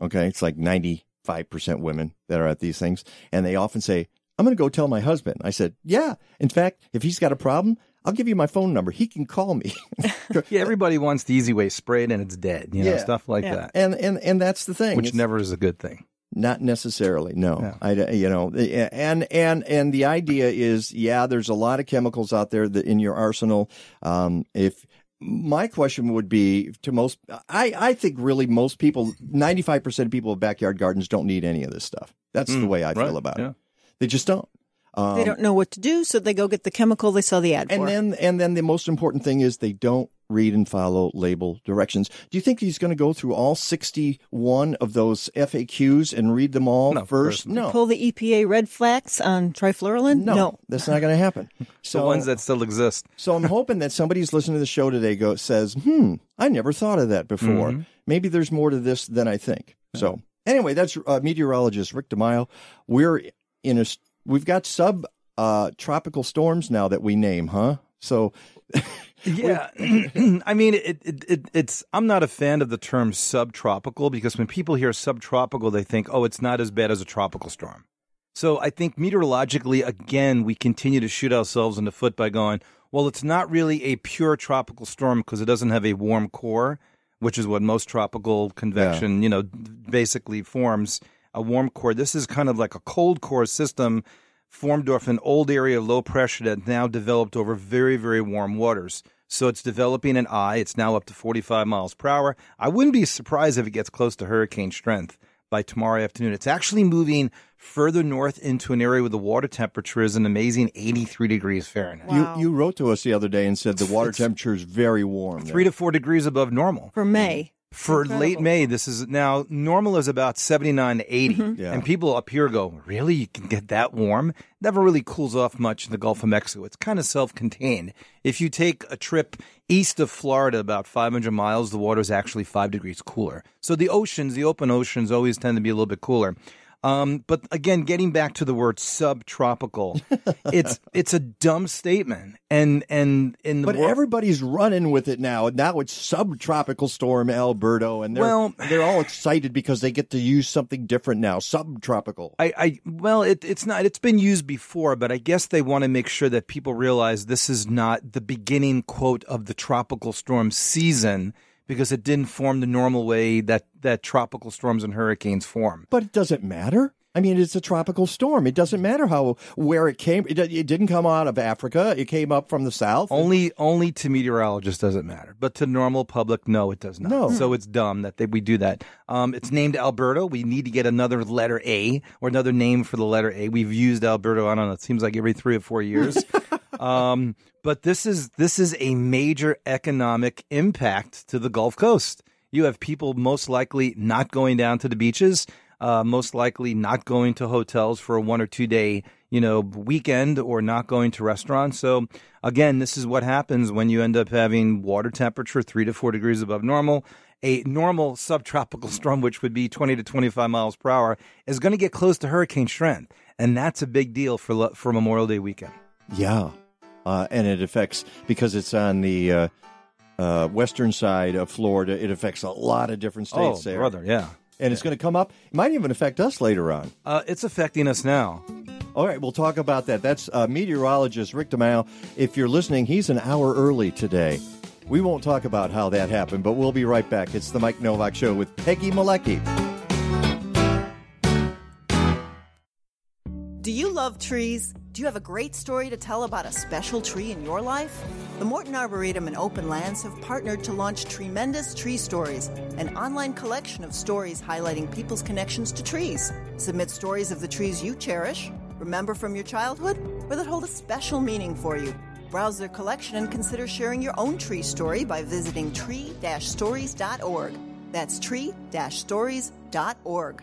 Okay, it's like ninety five percent women that are at these things, and they often say, "I'm going to go tell my husband." I said, "Yeah. In fact, if he's got a problem." I'll give you my phone number. He can call me. yeah, everybody wants the easy way, sprayed and it's dead, you know, Yeah. stuff like Yeah. that, And and and that's the thing. which It's- never is a good thing. Not necessarily. No, I you know, and and and the idea is, yeah, there's a lot of chemicals out there that in your arsenal. Um, if my question would be to most, I I think really most people, ninety five percent of people with backyard gardens don't need any of this stuff. That's the Mm, way I right, feel about yeah. it. They just don't. Um, they don't know what to do, so they go get the chemical they saw the ad and for. then and then the most important thing is they don't read and follow label directions. Do you think he's going to go through all 61 of those FAQs and read them all first? No. Pull the EPA red flags on trifluralin? No, no. that's not going to happen. So the ones that still exist. So I'm hoping that somebody's listening to the show today go says, "Hmm, I never thought of that before. Mhm. Maybe there's more to this than I think." So anyway, that's uh, meteorologist Rick DiMaio. We're in a we've got sub uh, tropical storms now that we name, huh? So Yeah, I mean, it, it, it, it's. I'm not a fan of the term subtropical because when people hear subtropical, they think, oh, it's not as bad as a tropical storm. So I think meteorologically, again, we continue to shoot ourselves in the foot by going, well, it's not really a pure tropical storm because it doesn't have a warm core, which is what most tropical convection, you know, basically forms a warm core. This is kind of like a cold core system formed off an old area of low pressure that now developed over very, very warm waters. So it's developing an eye. It's now up to 45 miles per hour. I wouldn't be surprised if it gets close to hurricane strength by tomorrow afternoon. It's actually moving further north into an area where the water temperature is an amazing 83 degrees Fahrenheit. you you wrote to us the other day and said the water temperature is very warm. there. Three to four degrees above normal. For May. For late May, this is now normal is about 79 to 80. Mm-hmm. Yeah. And people up here go, Really? You can get that warm? Never really cools off much in the Gulf of Mexico. It's kind of self contained. If you take a trip east of Florida about 500 miles, the water is actually five degrees cooler. So the oceans, the open oceans, always tend to be a little bit cooler. Um, but again, getting back to the word subtropical, it's it's a dumb statement, and and in the But wor- everybody's running with it now. Now it's subtropical storm Alberto, and they're Well- they're all excited because they get to use something different now. Subtropical. I, I well, it, it's not. It's been used before, but I guess they want to make sure that people realize this is not the beginning quote of the tropical storm season because it didn't form the normal way that that tropical storms and hurricanes form. But it doesn't matter. I mean, it's a tropical storm. It doesn't matter how where it came. It, it didn't come out of Africa. It came up from the south. Only only to meteorologists does it matter, but to normal public, no, it does not. No. So it's dumb that they, we do that. Um, it's named Alberto. We need to get another letter A or another name for the letter A. We've used Alberto. I don't know. It seems like every three or four years. um, but this is this is a major economic impact to the Gulf Coast. You have people most likely not going down to the beaches, uh, most likely not going to hotels for a one or two day, you know, weekend, or not going to restaurants. So again, this is what happens when you end up having water temperature three to four degrees above normal. A normal subtropical storm, which would be 20 to 25 miles per hour, is going to get close to hurricane strength, and that's a big deal for for Memorial Day weekend. Yeah, uh, and it affects because it's on the uh, uh, western side of Florida. It affects a lot of different states Oh, there, brother, yeah. And it's going to come up. It might even affect us later on. Uh, it's affecting us now. All right, we'll talk about that. That's uh, meteorologist Rick DiMaio. If you're listening, he's an hour early today. We won't talk about how that happened, but we'll be right back. It's the Mike Nowak Show with Peggy Malecki. Do you love trees? Do you have a great story to tell about a special tree in your life? The Morton Arboretum and Openlands have partnered to launch Tremendous Tree Stories, an online collection of stories highlighting people's connections to trees. Submit stories of the trees you cherish, remember from your childhood, or that hold a special meaning for you. Browse their collection and consider sharing your own tree story by visiting tree-stories.org. That's tree-stories.org.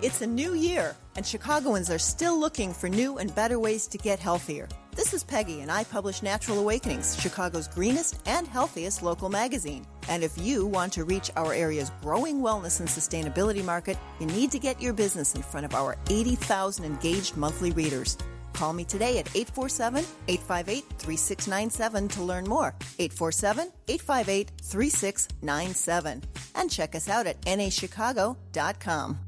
It's a new year, and Chicagoans are still looking for new and better ways to get healthier. This is Peggy, and I publish Natural Awakenings, Chicago's greenest and healthiest local magazine. And if you want to reach our area's growing wellness and sustainability market, you need to get your business in front of our 80,000 engaged monthly readers. Call me today at 847 858 3697 to learn more. 847 858 3697. And check us out at nachicago.com.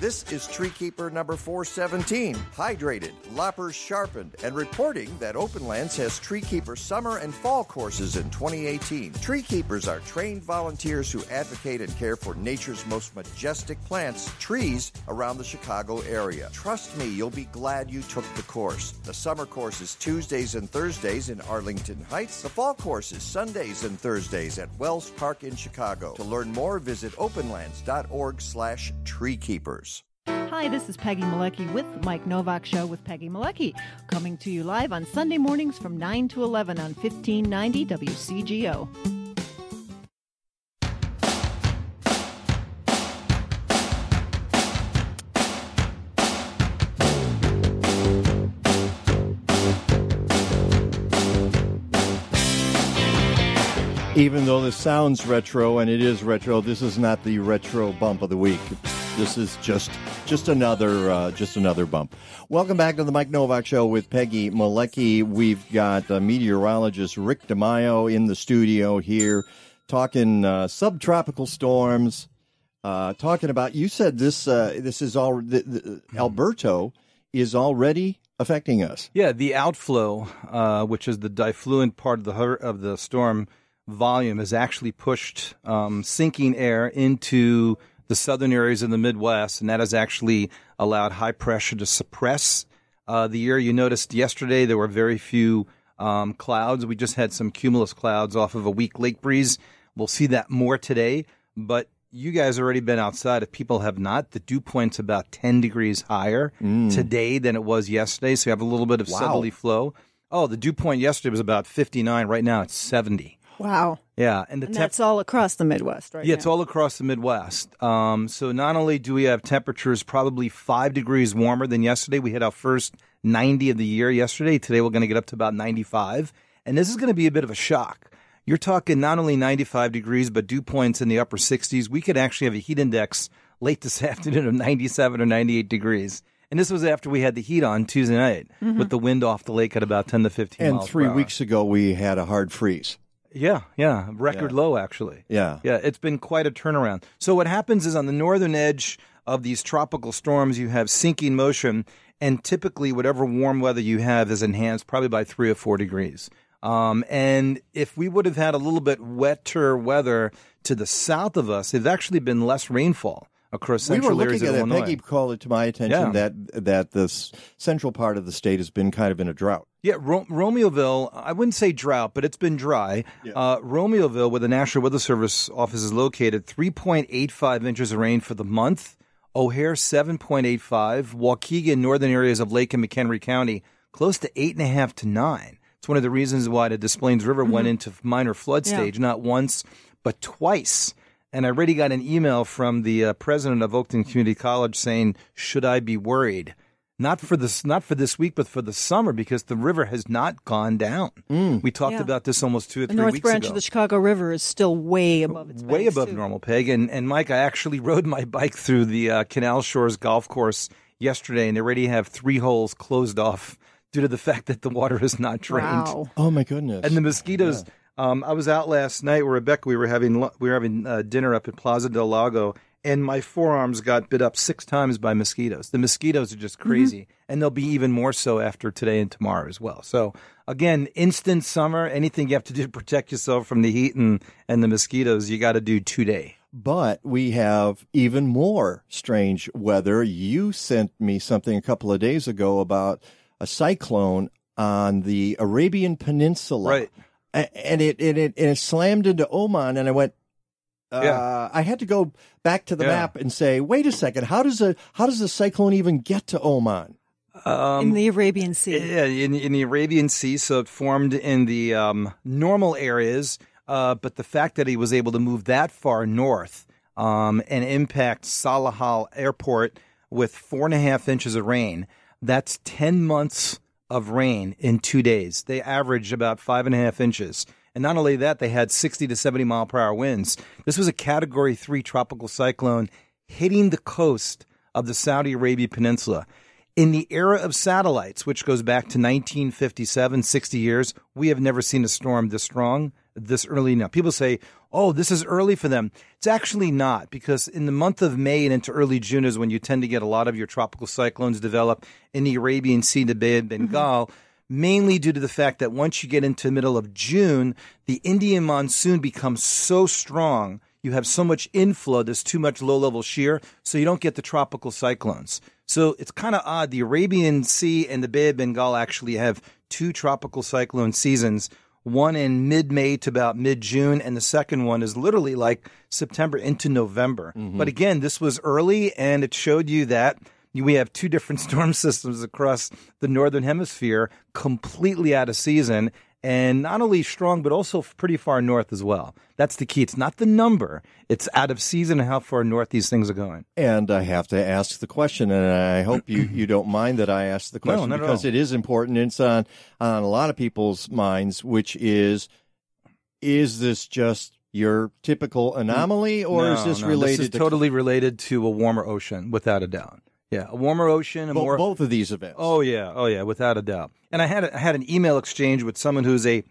This is Treekeeper number 417, hydrated, loppers sharpened, and reporting that Openlands has Treekeeper summer and fall courses in 2018. Treekeepers are trained volunteers who advocate and care for nature's most majestic plants, trees, around the Chicago area. Trust me, you'll be glad you took the course. The summer course is Tuesdays and Thursdays in Arlington Heights. The fall course is Sundays and Thursdays at Wells Park in Chicago. To learn more, visit openlands.org slash treekeepers. Hi, this is Peggy Malecki with Mike Nowak Show with Peggy Malecki, coming to you live on Sunday mornings from 9 to 11 on 1590 WCGO. Even though this sounds retro and it is retro, this is not the retro bump of the week. This is just just another uh, just another bump. Welcome back to the Mike Nowak Show with Peggy Malecki. We've got uh, meteorologist Rick DiMaio in the studio here, talking uh, subtropical storms. Uh, talking about you said this uh, this is all the, the, Alberto is already affecting us. Yeah, the outflow, uh, which is the diffluent part of the of the storm volume, has actually pushed um, sinking air into the southern areas of the Midwest, and that has actually allowed high pressure to suppress uh, the air. You noticed yesterday there were very few um, clouds. We just had some cumulus clouds off of a weak lake breeze. We'll see that more today, but you guys already been outside. If people have not, the dew point's about 10 degrees higher Mm. today than it was yesterday. So you have a little bit of Wow. southerly flow. Oh, the dew point yesterday was about 59. Right now it's 70. Wow. Yeah. And the And temp- that's all across the Midwest, right? yeah, now. it's all across the Midwest. Um, so not only do we have temperatures probably five degrees warmer than yesterday, we hit our first 90 of the year yesterday. Today we're going to get up to about 95. And this is going to be a bit of a shock. You're talking not only 95 degrees, but dew points in the upper 60s. We could actually have a heat index late this afternoon of 97 or 98 degrees. And this was after we had the heat on Tuesday night Mhm. with the wind off the lake at about 10 to 15 And miles per three hour. weeks ago, we had a hard freeze. Yeah, yeah, record Yeah. low actually. Yeah. Yeah, it's been quite a turnaround. So what happens is on the northern edge of these tropical storms, you have sinking motion, and typically whatever warm weather you have is enhanced probably by three or four degrees. Um, and if we would have had a little bit wetter weather to the south of us, there's actually been less rainfall across we central were areas looking of at it. Illinois. Peggy called it to my attention Yeah. that that the central part of the state has been kind of in a drought. Yeah, Ro- Romeoville, I wouldn't say drought, but it's been dry. Uh, Romeoville, where the National Weather Service office is located, 3.85 inches of rain for the month. O'Hare, 7.85. Waukegan, northern areas of Lake and McHenry County, close to 8.5 to 9. It's one of the reasons why the Des Plaines River went Mm-hmm. into minor flood Yeah. stage, not once, but twice. And I already got an email from the uh, president of Oakton Community College saying, "Should I be worried?" Not for this, not for this week, but for the summer, because the river has not gone down. We talked Yeah. about this almost two or The three North weeks Branch ago. of the Chicago River is still way above its way banks, above too. normal peg. And and Mike, I actually rode my bike through the uh, Canal Shores golf course yesterday, and they already have three holes closed off due to the fact that the water is not drained. Wow. Oh my goodness! And the mosquitoes. Um, I was out last night with Rebecca. We were having we were having uh, dinner up at Plaza del Lago, and my forearms got bit up six times by mosquitoes. The mosquitoes are just crazy, and they'll be even more so after today and tomorrow as well. So again, instant summer. Anything you have to do to protect yourself from the heat and and the mosquitoes, you got to do today. But we have even more strange weather. You sent me something a couple of days ago about a cyclone on the Arabian Peninsula. Right. A- And it, and it, and it slammed into Oman, and I went, uh, Yeah. I had to go back to the Yeah. map and say, wait a second, how does a how does a cyclone even get to Oman? Um, in the Arabian Sea. Yeah, in, in the Arabian Sea, so it formed in the um, normal areas. Uh, but the fact that he was able to move that far north um, and impact Salalah Airport with four and a half inches of rain, that's 10 months of rain in two days. They averaged about five and a half inches. And not only that, they had 60 to 70 mile per hour winds. This was a category three tropical cyclone hitting the coast of the Saudi Arabia Peninsula. In the era of satellites, which goes back to 1957, 60 years, we have never seen a storm this strong, this early now. People say, oh, this is early for them. It's actually not, because in the month of May and into early June is when you tend to get a lot of your tropical cyclones develop in the Arabian Sea, the Bay of mm-hmm. Bengal. Mainly due to the fact that once you get into the middle of June, the Indian monsoon becomes so strong you have so much inflow, there's too much low level shear, so you don't get the tropical cyclones. So it's kind of odd. The Arabian Sea and the Bay of Bengal actually have two tropical cyclone seasons, one in mid May to about mid June, and the second one is literally like September into November. Mm-hmm. But again, this was early and it showed you that we have two different storm systems across the northern hemisphere completely out of season and not only strong but also pretty far north as well. That's the key. It's not the number. It's out of season and how far north these things are going. And I have to ask the question, and I hope you, you don't mind that I ask the No, question at because it is important. It's on on a lot of people's minds, which is is this just your typical anomaly, or No, is this no, related this is to totally related to a warmer ocean without a doubt yeah a warmer ocean a Bo- more both of these events? Oh yeah, oh yeah, without a doubt. And I had a, I had an email exchange with someone who's a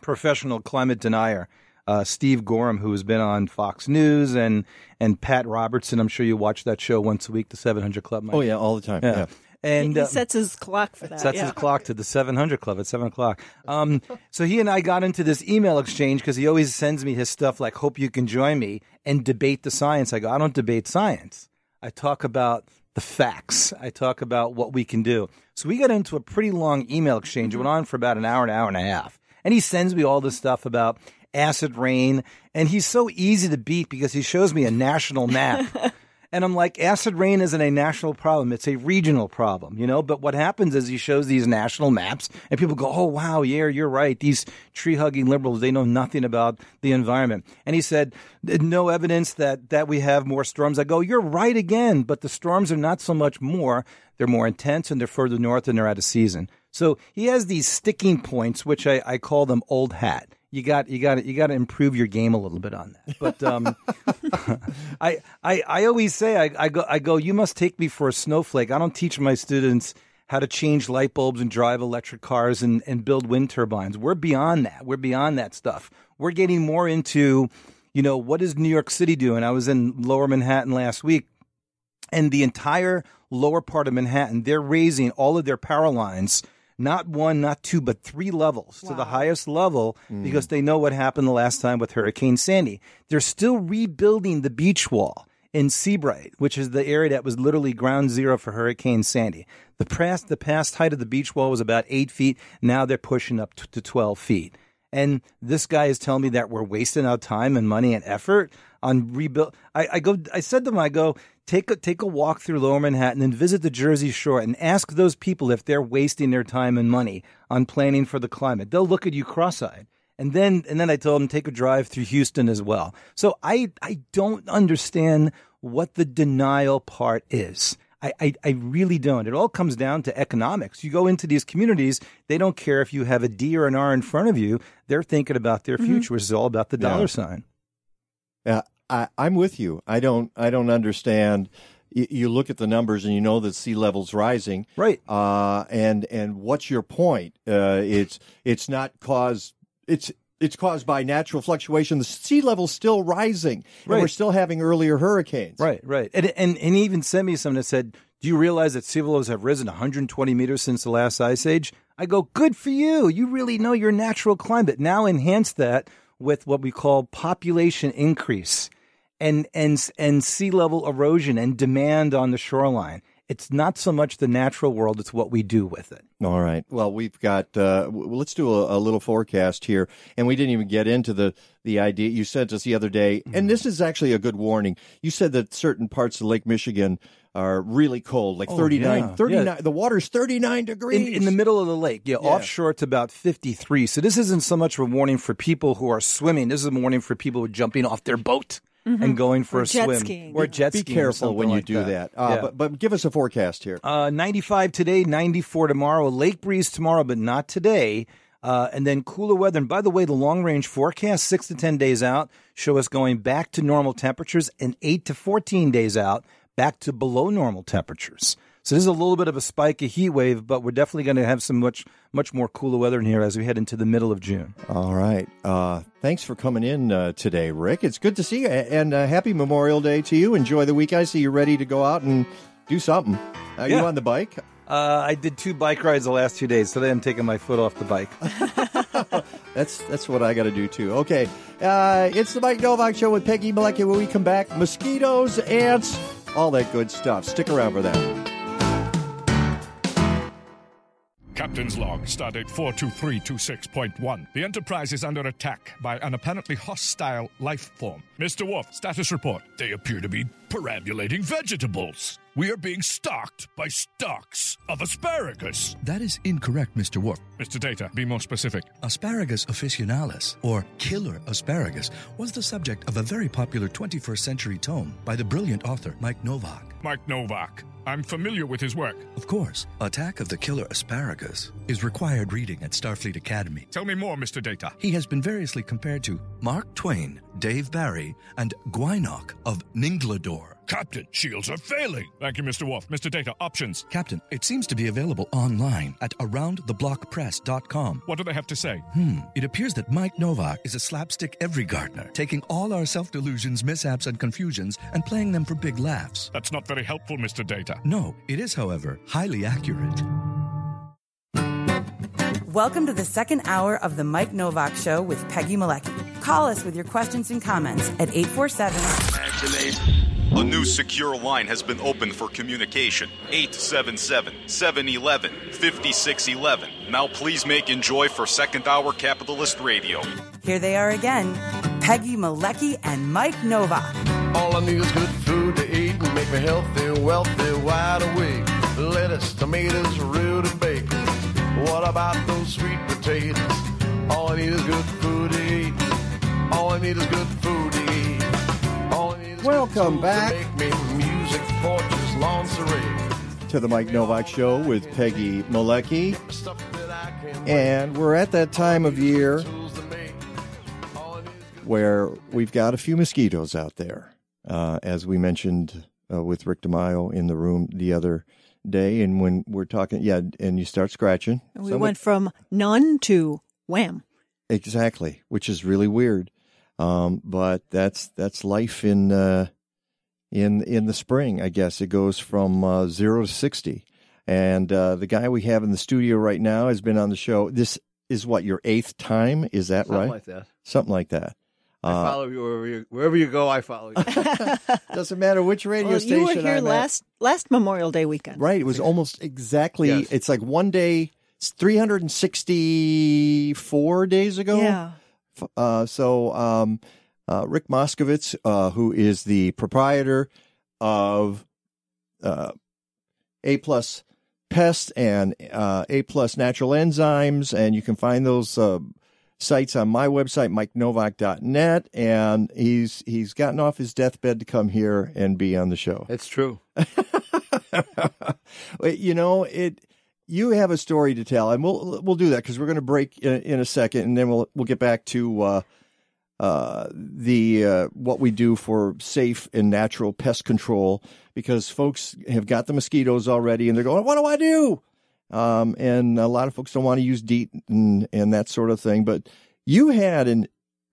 professional climate denier, uh, Steve Goreham, who has been on Fox News, and and Pat Robertson. I'm sure you watch that show once a week, the 700 Club. Mike. Oh, yeah, all the time, yeah. And he uh, sets his clock for that. sets yeah. his clock to the 700 Club at seven o'clock. Um, so he and I got into this email exchange because he always sends me his stuff like, "Hope you can join me and debate the science." I go, "I don't debate science. I talk about the facts. I talk about what we can do." So we got into a pretty long email exchange. It went mm-hmm. on for about an hour, an hour and a half. And he sends me all this stuff about acid rain, and he's so easy to beat because he shows me a national map. And I'm like, acid rain isn't a national problem. It's a regional problem, you know? But what happens is he shows these national maps and people go, oh, wow, yeah, you're right. These tree hugging liberals, they know nothing about the environment. And he said, no evidence that, that we have more storms. I go, you're right again, but the storms are not so much more. They're more intense and they're further north and they're out of season. So he has these sticking points, which I, I call them old hat you got you got you got to improve your game a little bit on that. But um, I, I I always say I, I go I go. You must take me for a snowflake. I don't teach my students how to change light bulbs and drive electric cars and, and build wind turbines. We're beyond that. We're beyond that stuff. We're getting more into, you know, what is New York City doing? I was in Lower Manhattan last week, and the entire lower part of Manhattan, they're raising all of their power lines not one, not two, but three levels wow. to the highest level mm. because they know what happened the last time with Hurricane Sandy. They're still rebuilding the beach wall in Sea Bright, which is the area that was literally ground zero for Hurricane Sandy. The past, the past height of the beach wall was about eight feet. Now they're pushing up to 12 feet. And this guy is telling me that we're wasting our time and money and effort on rebuild. I, I go. I said to him, I go take a take a walk through Lower Manhattan and visit the Jersey Shore and ask those people if they're wasting their time and money on planning for the climate. They'll look at you cross-eyed. And then and then I told them take a drive through Houston as well. So I I don't understand what the denial part is. I, I, I, really don't. It all comes down to economics. You go into these communities, they don't care if you have a D or an R in front of you. They're thinking about their mm-hmm. future, mm-hmm. which is all about the dollar yeah. sign. Yeah, I, I'm with you. I don't. I don't understand. You, you look at the numbers and you know that sea level's rising, right? Uh, and and what's your point? Uh, it's it's not caused. It's it's caused by natural fluctuation. The sea level's still rising, and right. we're still having earlier hurricanes. Right, right. And, and and he even sent me something that said, "Do you realize that sea levels have risen 120 meters since the last ice age?" I go, "Good for you. You really know your natural climate. Now enhance that with what we call population increase." and and and sea level erosion and demand on the shoreline. It's not so much the natural world; it's what we do with it. All right. Well, we've got. Uh, let's do a, a, little forecast here, and we didn't even get into the the idea you sent us the other day. Mm-hmm. And this is actually a good warning. You said that certain parts of Lake Michigan are really cold, like oh, 39, yeah. 39 yeah. the water's 39 degrees. In, in, the middle of the lake. Yeah, yeah, offshore it's about 53. So this isn't so much a warning for people who are swimming. This is a warning for people who are jumping off their boat mm-hmm. and going for or a jet swim skiing. or jet Be skiing. Be careful when you like do that. that. Uh, yeah. but, but give us a forecast here. Uh, 95 today, 94 tomorrow. Lake breeze tomorrow, but not today. Uh, and then cooler weather. And by the way, the long range forecast, six to 10 days out, show us going back to normal temperatures, and eight to 14 days out, back to below normal temperatures. So this is a little bit of a spike, a heat wave, but we're definitely going to have some much much more cooler weather in here as we head into the middle of June. All right. Uh, thanks for coming in uh, today, Rick. It's good to see you, and uh, happy Memorial Day to you. Enjoy the week. I see you're ready to go out and do something. Are yeah. you on the bike? Uh, I did two bike rides the last two days. Today I'm taking my foot off the bike. that's that's what I got to do too. Okay, uh, it's the Mike Nowak Show with Peggy Malecki. When we come back, mosquitoes, ants, all that good stuff. Stick around for that. Captain's log, stardate 42326.1. The Enterprise is under attack by an apparently hostile life form. Mr. Worf, status report. They appear to be perambulating vegetables. We are being stalked by stalks of asparagus. That is incorrect, Mr. Worf. Mr. Data, be more specific. Asparagus officinalis, or killer asparagus, was the subject of a very popular 21st century tome by the brilliant author Mike Nowak. Mike Nowak. I'm familiar with his work. Of course. Attack of the Killer Asparagus is required reading at Starfleet Academy. Tell me more, Mr. Data. He has been variously compared to Mark Twain, Dave Barry, and Gwynok of Ninglador. Captain, shields are failing. Thank you, Mr. Worf. Mr. Data, options. Captain, it seems to be available online at aroundtheblockpress.com. What do they have to say? Hmm. It appears that Mike Nowak is a slapstick every gardener, taking all our self delusions, mishaps, and confusions and playing them for big laughs. That's not very helpful, Mr. Data. No, it is, however, highly accurate. Welcome to the second hour of the Mike Nowak Show with Peggy Malecki. Call us with your questions and comments at 847- A new secure line has been opened for communication 877 711 5611. Now please make enjoy for second hour capitalist radio. Here they are again Peggy Malecki and Mike Nowak. All I need is good food to eat and make me healthy, wealthy, wide awake. Lettuce, tomatoes, root, and bacon. What about those sweet potatoes? All I need is good food to eat. All I need is good food to eat. All I need is Welcome back. To make me music, porches, to the Mike Nowak Show with Peggy Malecki. And we're at that time of year where we've got a few mosquitoes out there, uh, as we mentioned uh, with Rick DiMaio in the room the other day. And when we're talking, yeah, and you start scratching. We Some- went from none to wham. Exactly, which is really weird. Um, but that's that's life in uh, in in the spring. I guess it goes from uh, zero to sixty. And uh, the guy we have in the studio right now has been on the show. This is what your eighth time. Is that Something right? like that. Something like that. I Uh, follow you wherever you wherever you go. I follow you. doesn't matter which radio Well, station you were here I'm at. last last Memorial Day weekend. Right. It was almost exactly. Yes. It's like one day. It's 364 days ago. Yeah. Uh, so um, uh, Rick Moskovitz, uh, who is the proprietor of uh, A Plus Pest and uh, A Plus Natural Enzymes, and you can find those uh, sites on my website, MikeNowak.net. And he's he's gotten off his deathbed to come here and be on the show. It's true. You know it. You have a story to tell, and we'll we'll do that because we're going to break in, in a second, and then we'll we'll get back to uh, uh, the uh, what we do for safe and natural pest control because folks have got the mosquitoes already, and they're going, "What do I do?" Um, and a lot of folks don't want to use DEET and and that sort of thing. But you had a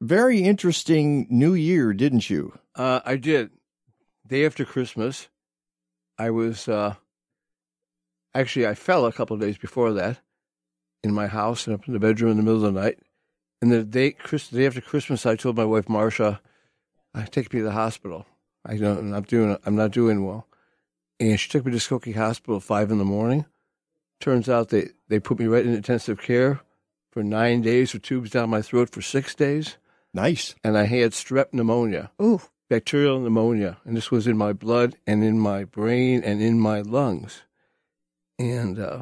very interesting New Year, didn't you? Uh, I did. Day after Christmas, I was uh, actually I fell a couple of days before that in my house and up in the bedroom in the middle of the night. And the day, Chris, the day after Christmas, I told my wife Marsha, "I take me to the hospital. I don't, I'm not doing, I'm not doing well." And she took me to Skokie Hospital at five in the morning. Turns out they they put me right in intensive care for nine days with tubes down my throat for six days. Nice. And I had strep pneumonia. Ooh. Bacterial pneumonia. And this was in my blood and in my brain and in my lungs. And uh,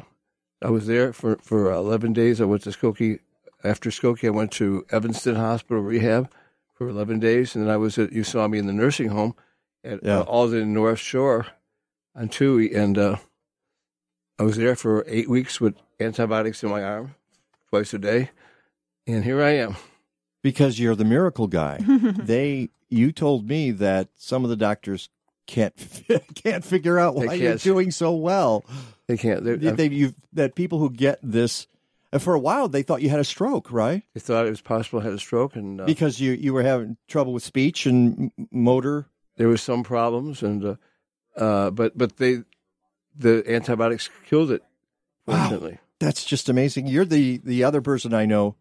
I was there for, for 11 days. I went to Skokie. After Skokie, I went to Evanston Hospital Rehab for 11 days. And then I was at, you saw me in the nursing home at Yeah. uh, Alden North Shore on Touhy. And uh, I was there for eight weeks with antibiotics in my arm twice a day. And here I am. because you're the miracle guy. they you told me that some of the doctors can't can't figure out why you're doing so well. They can't. They're- They, they- you that people who get this and for a while they thought you had a stroke, right? They thought it was possible I had a stroke, and uh, Because you you were having trouble with speech and m- motor. there was some problems, and uh, uh, but but they the antibiotics killed it. Fortunately, That's just amazing. You're the the other person I know.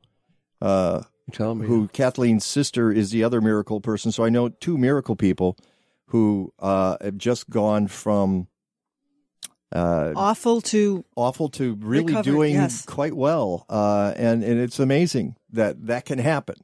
Uh, tell me who Kathleen's sister is the other miracle person. So I know two miracle people who uh, have just gone from uh, Awful to awful to really Recovered, doing yes. quite well, uh, and and it's amazing that that can happen.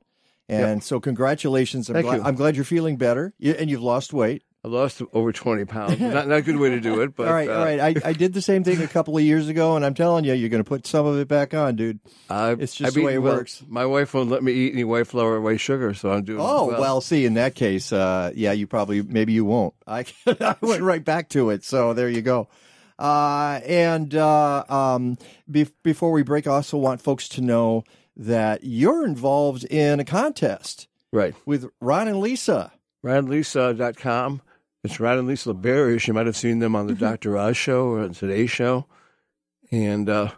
And so, congratulations! I'm Thank glad, you. I'm glad you're feeling better, you, and you've lost weight. I lost over twenty pounds. not not a good way to do it, but all right, uh, all right. I, I did the same thing a couple of years ago, and I'm telling you, you're going to put some of it back on, dude. I, it's just I've the way it well, works. My wife won't let me eat any white flour or white sugar, so I'm doing it. Oh well. see, in that case, uh, yeah, you probably maybe you won't. I I went right back to it, so there you go. Uh, and uh, um, be- before we break, I also want folks to know that you're involved in a contest, right, with Ron and Lisa. RonandLisa.com. It's Ron and Lisa LeBarish. You might have seen them on Mm-hmm. the Dr. Oz show or on Today's show. And uh,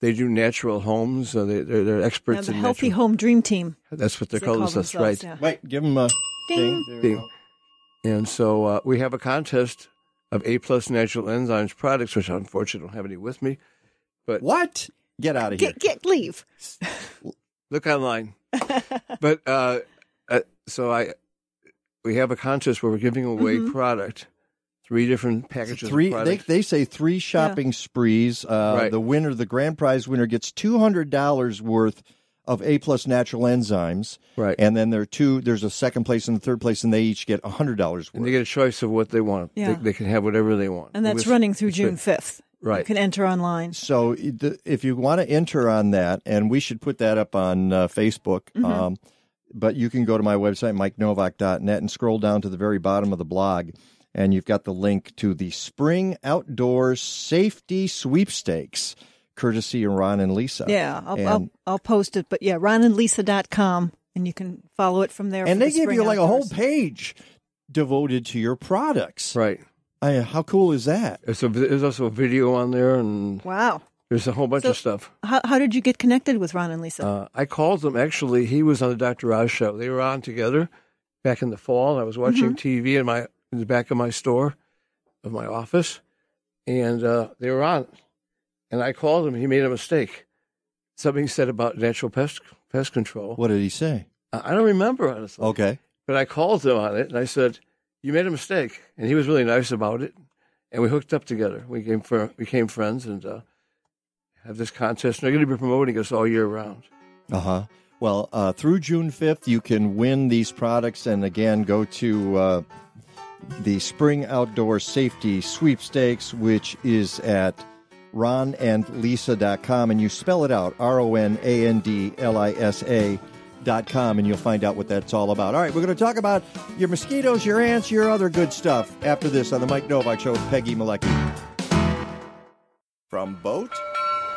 they do natural homes. Uh, they, they're, they're yeah, experts the in Healthy natural. Home Dream Team. That's what they're They called. call That's themselves, right. yeah. Wait, give them a Ding. There we Ding. go. And so uh, we have a contest of A plus natural enzymes products, which unfortunately don't have any with me. But what? Get out of here. Get get leave. Look online. but uh, uh, so I we have a contest where we're giving away Mhm. product, three different packages. Three. Of They they say three shopping sprees. Uh, Right. The winner, the grand prize winner, gets two hundred dollars worth of A plus natural enzymes. Right. And then there are two. There's a second place and a third place, and they each get hundred dollars worth. and they get a choice of what they want. Yeah. They, they can have whatever they want. And that's With- running through with- June 5th. Right. You can enter online. So the- if you want to enter on that, and we should put that up on uh, Facebook. Mhm. Um, but you can go to my website, mikenowak.net, and scroll down to the very bottom of the blog, and you've got the link to the Spring Outdoors Safety Sweepstakes, courtesy of Ron and Lisa. Yeah, I'll, and, I'll, I'll post it. But yeah, ronandlisa.com, and you can follow it from there. and they the give you like a whole page devoted to your products. Right. I, how cool is that? There's, a, there's also a video on there, and Wow. There's a whole bunch So- of stuff. How, how did you get connected with Ron and Lisa? Uh, I called them Actually, he was on the Dr. Oz show. They were on together back in the fall. I was watching Mhm. TV in my in the back of my store, of my office, and uh, they were on. And I called him. He made a mistake. Something he said about natural pest pest control. What did he say? I I don't remember honestly. Okay. But I called him on it, and I said, "You made a mistake," and he was really nice about it. And we hooked up together. We became fr- became friends, and uh, have this contest. And they're going to be promoting us all year round. Uh huh. Well, uh, through June 5th, you can win these products. And again, go to uh, the Spring Outdoor Safety Sweepstakes, which is at ronandlisa.com. And you spell it out R O N A N D L I S A. Dot com and you'll find out what that's all about. All right, we're going to talk about your mosquitoes, your ants, your other good stuff after this on the Mike Nowak Show with Peggy Malecki. From boat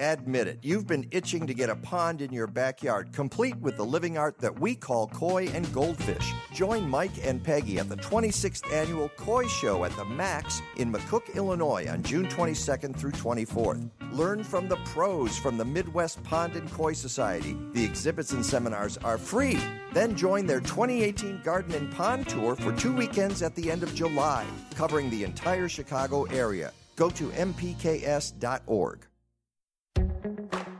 Admit it, you've been itching to get a pond in your backyard, complete with the living art that we call koi and goldfish. Join Mike and Peggy at the 26th annual Koi Show at the Max in McCook, Illinois on June 22nd through 24th. Learn from the pros from the Midwest Pond and Koi Society. The exhibits and seminars are free. Then join their 2018 Garden and Pond Tour for two weekends at the end of July, covering the entire Chicago area. Go to mpks.org.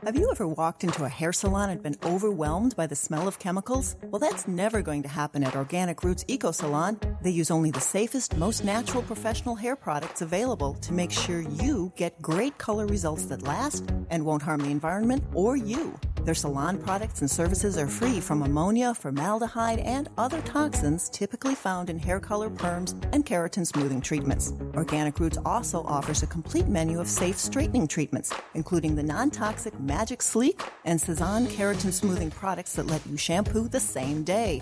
Have you ever walked into a hair salon and been overwhelmed by the smell of chemicals? Well, that's never going to happen at Organic Roots Eco Salon. They use only the safest, most natural professional hair products available to make sure you get great color results that last and won't harm the environment or you. Their salon products and services are free from ammonia, formaldehyde, and other toxins typically found in hair color perms and keratin smoothing treatments. Organic Roots also offers a complete menu of safe straightening treatments, including the non-toxic Magic Sleek and Cezanne keratin smoothing products that let you shampoo the same day.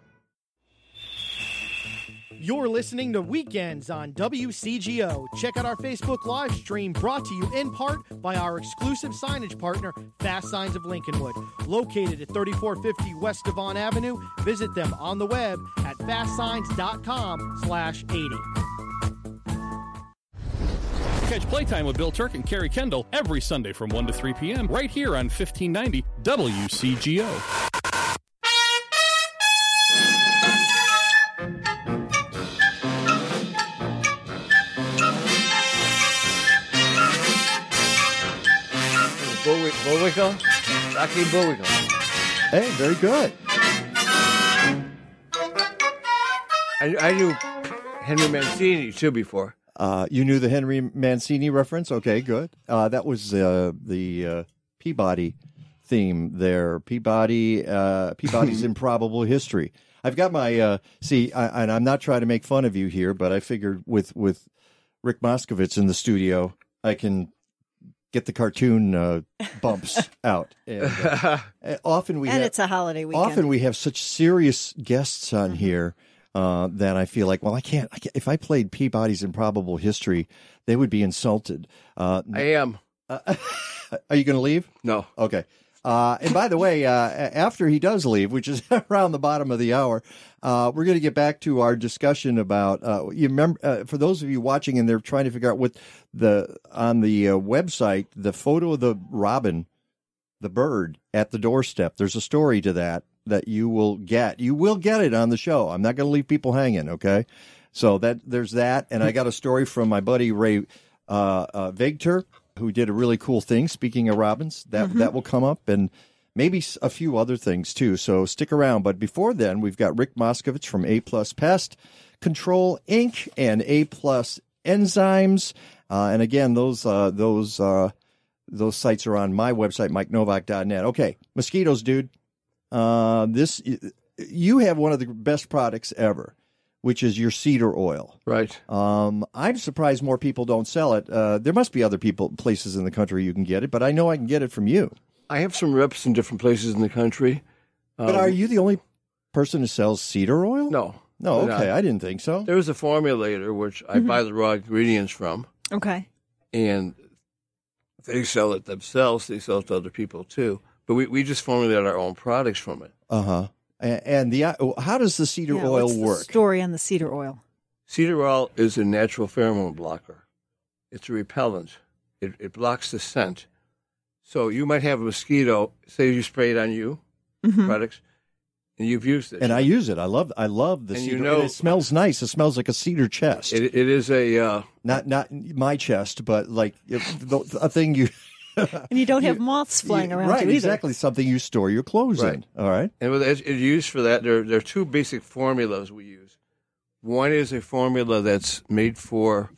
You're listening to Weekends on WCGO. Check out our Facebook live stream brought to you in part by our exclusive signage partner, Fast Signs of Lincolnwood. Located at 3450 West Devon Avenue, visit them on the web at fastsigns.com slash 80. Catch Playtime with Bill Turk and Carrie Kendall every Sunday from 1 to 3 p.m. right here on 1590 WCGO. Bullwick, Bullwickle? Rocky Bullwickle. Hey, very good. I, I knew Henry Mancini too before. Uh, you knew the Henry Mancini reference? Okay, good. Uh, that was uh, the uh, Peabody theme there. Peabody, uh, Peabody's Improbable History. I've got my uh, see, I, and I'm not trying to make fun of you here, but I figured with with Rick Moskovitz in the studio, I can get the cartoon uh, bumps out. And, uh, uh, often we and have, it's a holiday weekend. often we have such serious guests on here uh, that I feel like, well, I can't, I can't. If I played Peabody's Improbable History, they would be insulted. Uh, I am. are you going to leave? No. Okay. Uh, and by the way, uh, after he does leave, which is around the bottom of the hour, uh, we're going to get back to our discussion about. Uh, you remember, uh, for those of you watching and they're trying to figure out what the on the uh, website, the photo of the robin, the bird at the doorstep. There's a story to that that you will get. You will get it on the show. I'm not going to leave people hanging. Okay, so that there's that, and I got a story from my buddy Ray uh, uh, Vegter, who did a really cool thing. Speaking of robins, that Mm-hmm. that will come up, and maybe a few other things too. So stick around. But before then, we've got Rick Moskovitz from A Plus Pest Control Inc. and A Plus Enzymes, uh, and again, those uh, those uh, those sites are on my website, MikeNowak.net. Okay, mosquitoes, dude. Uh, this you have one of the best products ever, which is your cedar oil. Right. Um, I'm surprised more people don't sell it. Uh, there must be other people places in the country you can get it, but I know I can get it from you. I have some reps in different places in the country. But Um, are you the only person who sells cedar oil? No. No, okay, not. I didn't think so. There is a formulator which I Mm-hmm. buy the raw ingredients from, Okay. and they sell it themselves. They sell it to other people too. But we, we just formulate our own products from it. Uh huh. And, and the uh, how does the cedar Yeah, oil what's the work? story on the cedar oil. Cedar oil is a natural pheromone blocker. It's a repellent. It, it blocks the scent. So you might have a mosquito. Say you spray it on you, Mhm. products, and you've used it. And I use it. I love. I love the And you cedar. know- and it smells nice. It smells like a cedar chest. It, it is a uh, not not my chest, but like the, a thing you. And you don't have moths flying you- around right, you either. exactly. Something you store your clothes Right. in. All right. And with it's it's used for that, there, there are two basic formulas we use. One is a formula that's made for,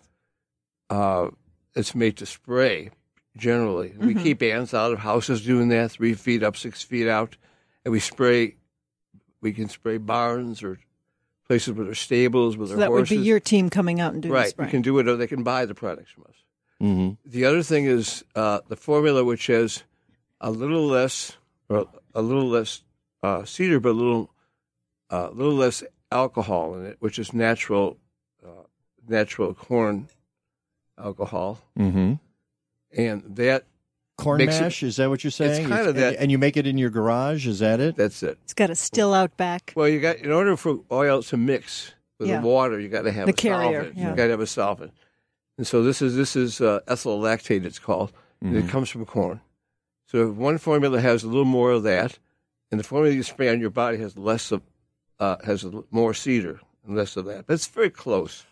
uh, it's made to spray generally. We Mm-hmm. Mhm. keep ants out of houses doing that, three feet up, six feet out, and we spray. We can spray barns or places where there's stables, with So their that would be your team coming out and doing the right. spraying. We can do it, or they can buy the products from us. Mm-hmm. The other thing is uh, the formula, which has a little less, or a little less uh, cedar, but a little, uh, little less alcohol in it, which is natural, uh, natural corn alcohol, Mm-hmm. and that Corn makes mash? is that what you're saying? kind of and, that- And you make it in your garage? Is that it? That's it. It's got a still out back. Well, you got in order for oil to mix with Yeah. the water, you got to have The a carrier, solvent. yeah. You got to have a solvent, and so this is this is uh, ethyl lactate. It's called. Mhm. It comes from corn. So if one formula has a little more of that, and the formula you spray on your body has less of uh, has more cedar and less of that, but it's very close.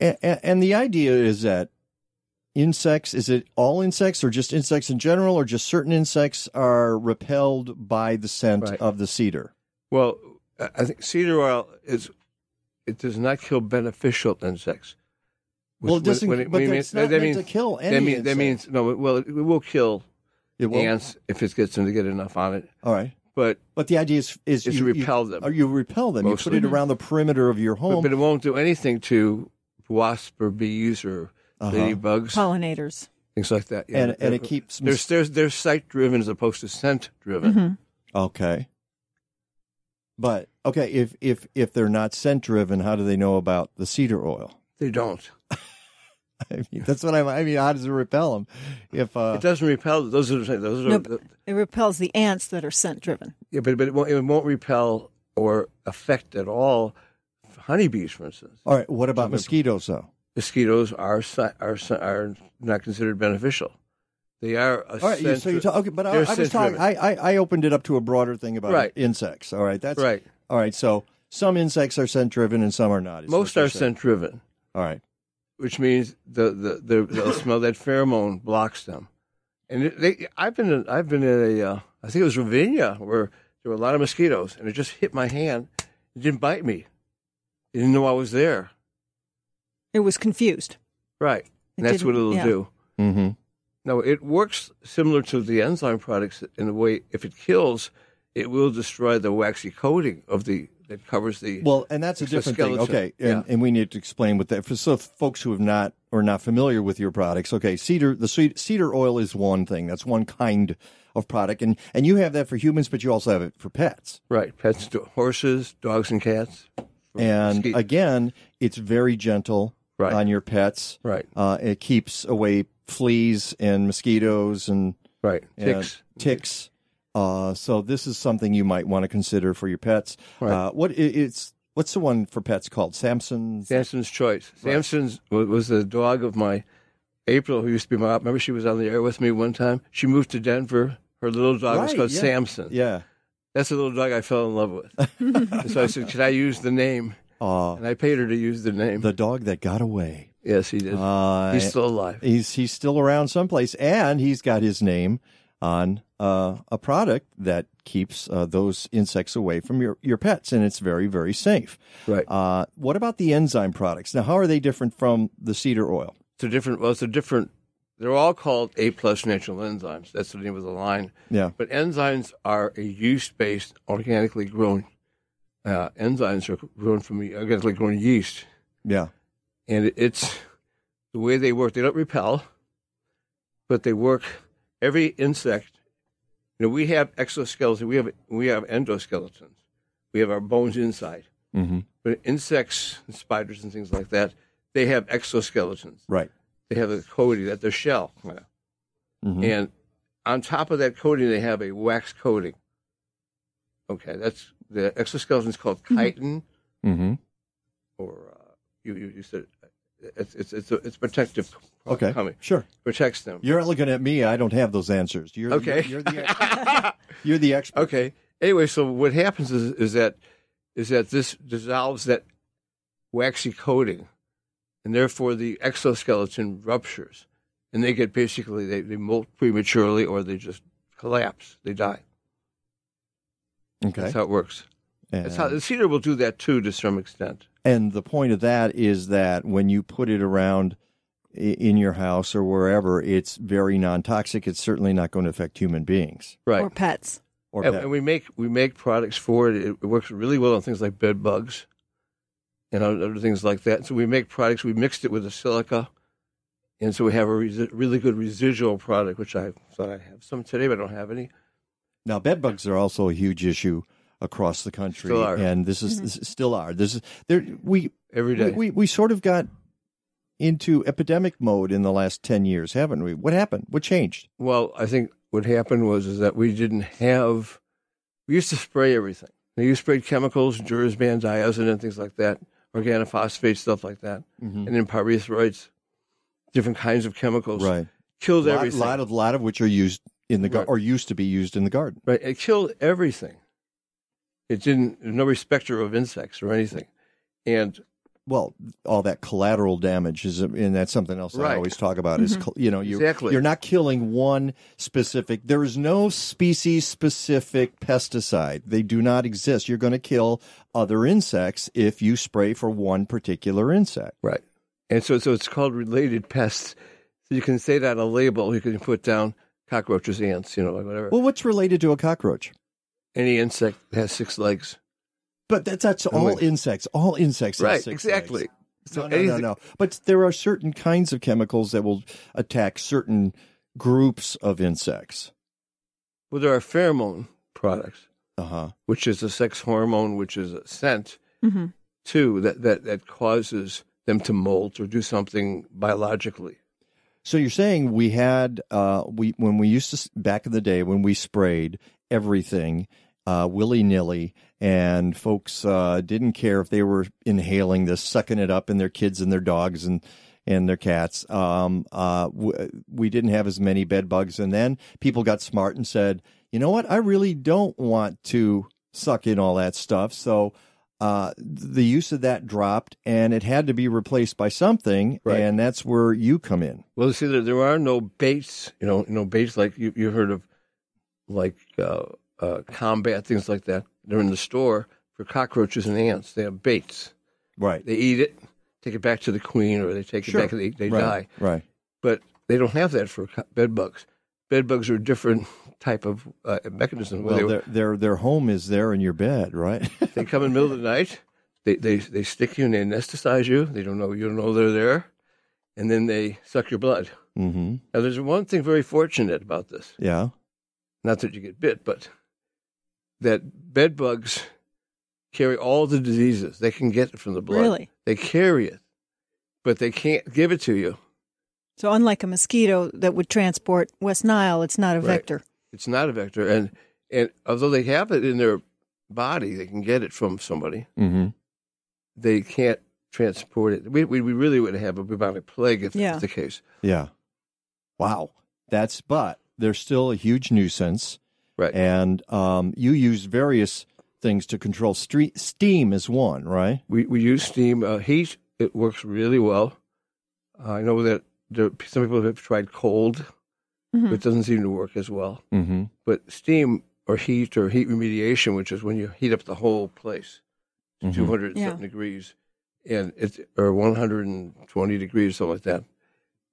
And, and the idea is that insects is it all insects or just insects in general or just certain insects are repelled by the scent Right. of the cedar Well, I think cedar oil is it does not kill beneficial insects. Well, it doesn't- but you that's not meant to kill any that, mean, that means no. Well, it, will kill It will? ants if it gets them to get enough on it. all right But but the idea is is Is you repel you, them. or you repel them Mostly. you put it around the perimeter of your home but it won't do anything to wasps or bees or Uh-huh. ladybugs, Pollinators. things like that. And- and it keeps there's there's they're sight driven as opposed to scent driven. Mm-hmm. okay but okay if if if they're not scent driven how do they know about the cedar oil They don't. I mean, that's what I, I mean. How does it repel them? If uh, it doesn't repel. Those are those are No, but it repels the ants that are scent driven. Yeah, but, but it, won't, it won't repel or affect at all honeybees, for instance. all right, what about mosquitoes though? Mosquitoes are are are not considered beneficial. They are. A All right, you- so you talk, okay, but I, I was talking. I, I I opened it up to a broader thing about Right. insects. All right, that's Right. All right, so some insects are scent driven and some are not. Most you're scent driven. All right. Which means the the, the they'll smell that pheromone blocks them. And they, I've been in, I've been in a uh, I think it was Ravinia where there were a lot of mosquitoes and it just hit my hand. It didn't bite me. It didn't know I was there. It was confused. Right. And It that's what it'll yeah. do. Mm-hmm. No, it works similar to the enzyme products in the way if it kills, it will destroy the waxy coating of the that covers the Well, and that's a different thing. Okay, and, and we need to explain what that for so folks who have not or not familiar with your products. Okay, cedar the sweet, cedar oil is one thing. That's one kind of product, and and you have that for humans, but you also have it for pets. Right, pets, horses, dogs, and cats. And Mosquito- again, it's very gentle Right. on your pets. Right. Uh, it keeps away fleas and mosquitoes and right and Ticks. Uh, so this is something you might want to consider for your pets. Right. Uh, what it's what's the one for pets called Samson's? Samson's Choice. Right. Samson's was the dog of my April, who used to be my. Remember, she was on the air with me one time. She moved to Denver. Her little dog was called yeah. Samson. Yeah. That's the little dog I fell in love with. So I said, "Could I use the name?" Uh, and I paid her to use the name. The dog that got away. Yes, he did. Uh, He's still alive. He's he's still around someplace, and he's got his name on uh, a product that keeps uh, those insects away from your, your pets, and it's very very safe. Right. Uh, what about the enzyme products? Now, how are they different from the cedar oil? It's a different. Well, it's a different. They're all called A plus natural enzymes. That's the name of the line. Yeah. But enzymes are a yeast-based, organically grown. Uh, enzymes are grown from organically grown yeast, Yeah. and it- it's the way they work. They don't repel, but they work. Every insect, you know, we have exoskeletons. We have we have endoskeletons. We have our bones inside. Mm-hmm. But insects and spiders and things like that, they have exoskeletons. Right. They have a coating that their shell, Mhm. and on top of that coating, they have a wax coating. Okay, that's the exoskeleton is called chitin, Mm-hmm. or uh, you, you you said it's it's it's, it's protective. Okay. coming. Sure. protects them. You're looking at me. I don't have those answers. You're Okay. You're, you're the you're the expert. Okay. Anyway, so what happens is is that is that this dissolves that waxy coating, and therefore the exoskeleton ruptures, and they get basically they, they molt prematurely or they just collapse. They die. Okay. That's how it works. That's how the cedar will do that too to some extent. And the point of that is that when you put it around in your house or wherever, it's very non-toxic. It's certainly not going to affect human beings Right. Or pets. or and, pets. and we make we make products for it. It, it works really well on things like bed bugs and other things like that. So we make products. We mixed it with a silica, and so we have a resi- really good residual product, which I thought I have some today, but I don't have any. Now, bed bugs are also a huge issue across the country, Still are. and this is, this is still are. This is there. We every day we, we we sort of got into epidemic mode in the last ten years, haven't we? What happened? What changed? Well, I think what happened was is that we didn't have. We used to spray everything. You sprayed chemicals, Dursban, diazin, and things like that, organophosphate, stuff like that, Mhm. and then pyrethroids, different kinds of chemicals. Right. Killed lot, everything. A lot of lot of which are used in the garden, Right. or used to be used in the garden. Right. It killed everything. It didn't. There's no respecter of insects or anything, and Well, all that collateral damage is, and that's something else I always talk about. Is Mhm. col- you know you Exactly. you're not killing one specific. There is no species specific pesticide. They do not exist. You're going to kill other insects if you spray for one particular insect. right. And so, so it's called related pests. So you can say that on a label. You can put down cockroaches, ants, you know, like whatever. Well, what's related to a cockroach? Any insect that has six legs. But that's, that's And all like- insects. All insects. have Right. six Exactly. legs. So no, no, no, anything- no. But there are certain kinds of chemicals that will attack certain groups of insects. Well, there are pheromone products, Uh huh. which is a sex hormone, which is a scent Mm-hmm. too, that, that, that causes them to molt or do something biologically. So you're saying we had uh, we when we used to back in the day when we sprayed everything uh, willy nilly, and folks uh, didn't care if they were inhaling this, sucking it up, and their kids and their dogs and and their cats. Um, uh, w- we didn't have as many bed bugs, and then people got smart and said, you know what, I really don't want to suck in all that stuff, so. Uh, the use of that dropped, and it had to be replaced by something, Right. and that's where you come in. Well, see, there, there are no baits, you know, no baits like you, you heard of, like uh, uh, combat, things like that. They're in the store for cockroaches and ants. They have baits. Right. They eat it, take it back to the queen, or they take Sure. it back and they, they Right, die. right. But they don't have that for bed bugs. bed bugs are a different type of uh, mechanism. Well, their their their home is there in your bed, right? they come in the middle of the night. They, they they stick you and they anesthetize you. They don't know you don't know they're there, and then they suck your blood. mm-hmm. Now, there's one thing very fortunate about this. Yeah. Not that you get bit, but that bed bugs carry all the diseases. They can get it from the blood. Really? They carry it, but they can't give it to you. So unlike a mosquito that would transport West Nile, it's not a Right. vector. It's not a vector, and and although they have it in their body, they can get it from somebody. Mm-hmm. They can't transport it. We we, we really would have a bubonic plague if Yeah. that's the case. Yeah. Wow. That's but they're still a huge nuisance. Right. And um, you use various things to control street steam is one, right? We we use steam uh, heat. It works really well. I know that there, some people have tried cold, Mm-hmm. but it doesn't seem to work as well. Mm-hmm. But steam or heat or heat remediation, which is when you heat up the whole place to Mhm. 200 Yeah. something degrees, and it's or 120 degrees, something like that.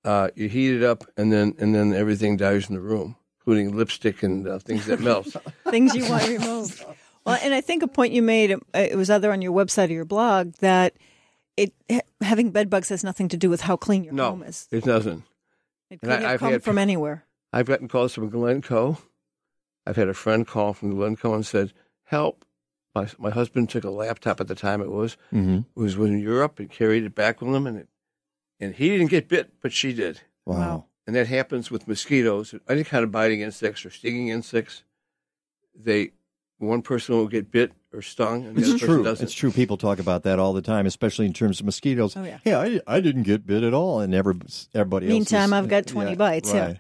Uh, you heat it up, and then and then everything dies in the room, including lipstick and uh, things that melt. Things you want removed. Well, and I think a point you made, uh, it was either on your website or your blog, that it having bed bugs has nothing to do with how clean your no, home is. it doesn't. It And could have I've come had from anywhere. I've gotten calls from Glencoe. I've had a friend call from Glencoe and said, "Help! My my husband took a laptop at the time. It was Mm-hmm. was in Europe and carried it back with him, and it, and he didn't get bit, but she did. Wow. And that happens with mosquitoes, any kind of biting insects or stinging insects. They one person will get bit or stung, and the It's other person true. doesn't. It's true. People talk about that all the time, especially in terms of mosquitoes. Oh, yeah. Hey, I, I didn't get bit at all, and every, everybody else. Meantime, I've got 20 bites, yeah. Right.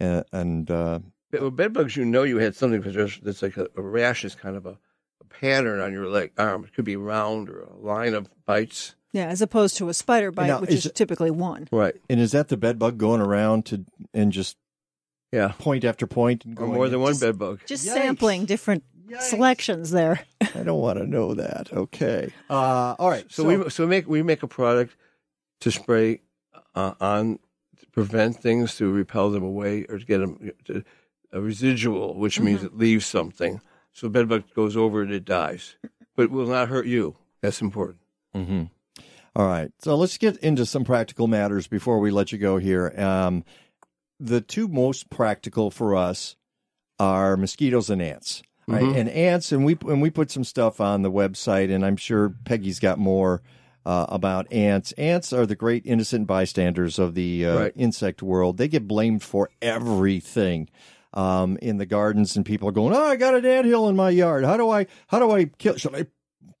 Uh, and uh, But with bed bugs, you know you had something because there's, there's like a, a rash is kind of a, a pattern on your leg arm. It could be round or a line of bites. Yeah, as opposed to a spider bite, Now, which is is it- typically one. Right. and is that the bed bug going around to and just Yeah. point after point and Or more than one Just- bed bug. Just Yikes. sampling different selections there. I don't want to know that. Okay. Uh, all right. So, we so we make we make a product to spray uh, on to prevent things to repel them away or to get them to, a residual, which means Mm-hmm. it leaves something. So bed bug goes over it, it dies, but it will not hurt you. That's important. Mm-hmm. All right. So let's get into some practical matters before we let you go here. Um, the two most practical for us are mosquitoes and ants. Right. Mhm. And ants, and we and we put some stuff on the website, and I'm sure Peggy's got more uh, about ants. Ants are the great innocent bystanders of the uh, Right. insect world. They get blamed for everything um, in the gardens, and people are going, "Oh, I got an anthill in my yard. How do I? How do I kill? Should I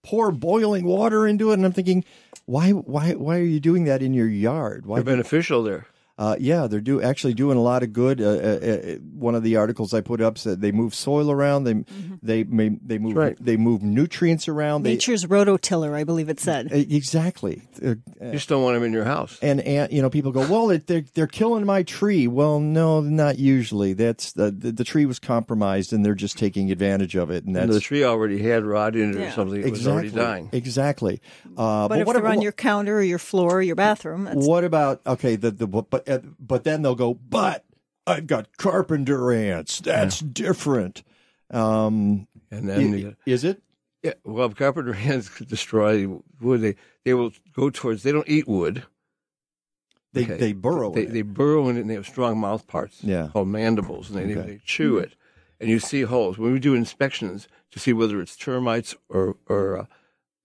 pour boiling water into it?" And I'm thinking, why, why, why are you doing that in your yard? Why? They're beneficial there. Uh, yeah, they're do actually doing a lot of good. Uh, uh, uh, one of the articles I put up said they move soil around. They they may, they move right. they move nutrients around. They, Nature's rototiller, I believe it said. Exactly. Uh, You just don't want them in your house. and and you know people go well it- they're they're killing my tree well no not usually that's the the, the tree was compromised and they're just taking advantage of it and And the tree already had rot in it Yeah. or something. It was exactly already dying. exactly uh, but, if what they're about- on your counter or your floor or your bathroom, that's what about okay the the but but then they'll go but I've got carpenter ants that's different um And then i- you- is it Yeah, well, carpenter ants could destroy wood. They they will go towards. They don't eat wood. they Okay. they burrow They, in it. they burrow in it and they have strong mouth parts Yeah. called mandibles, and they, Okay. they chew it. And you see holes. When we do inspections to see whether it's termites or or uh,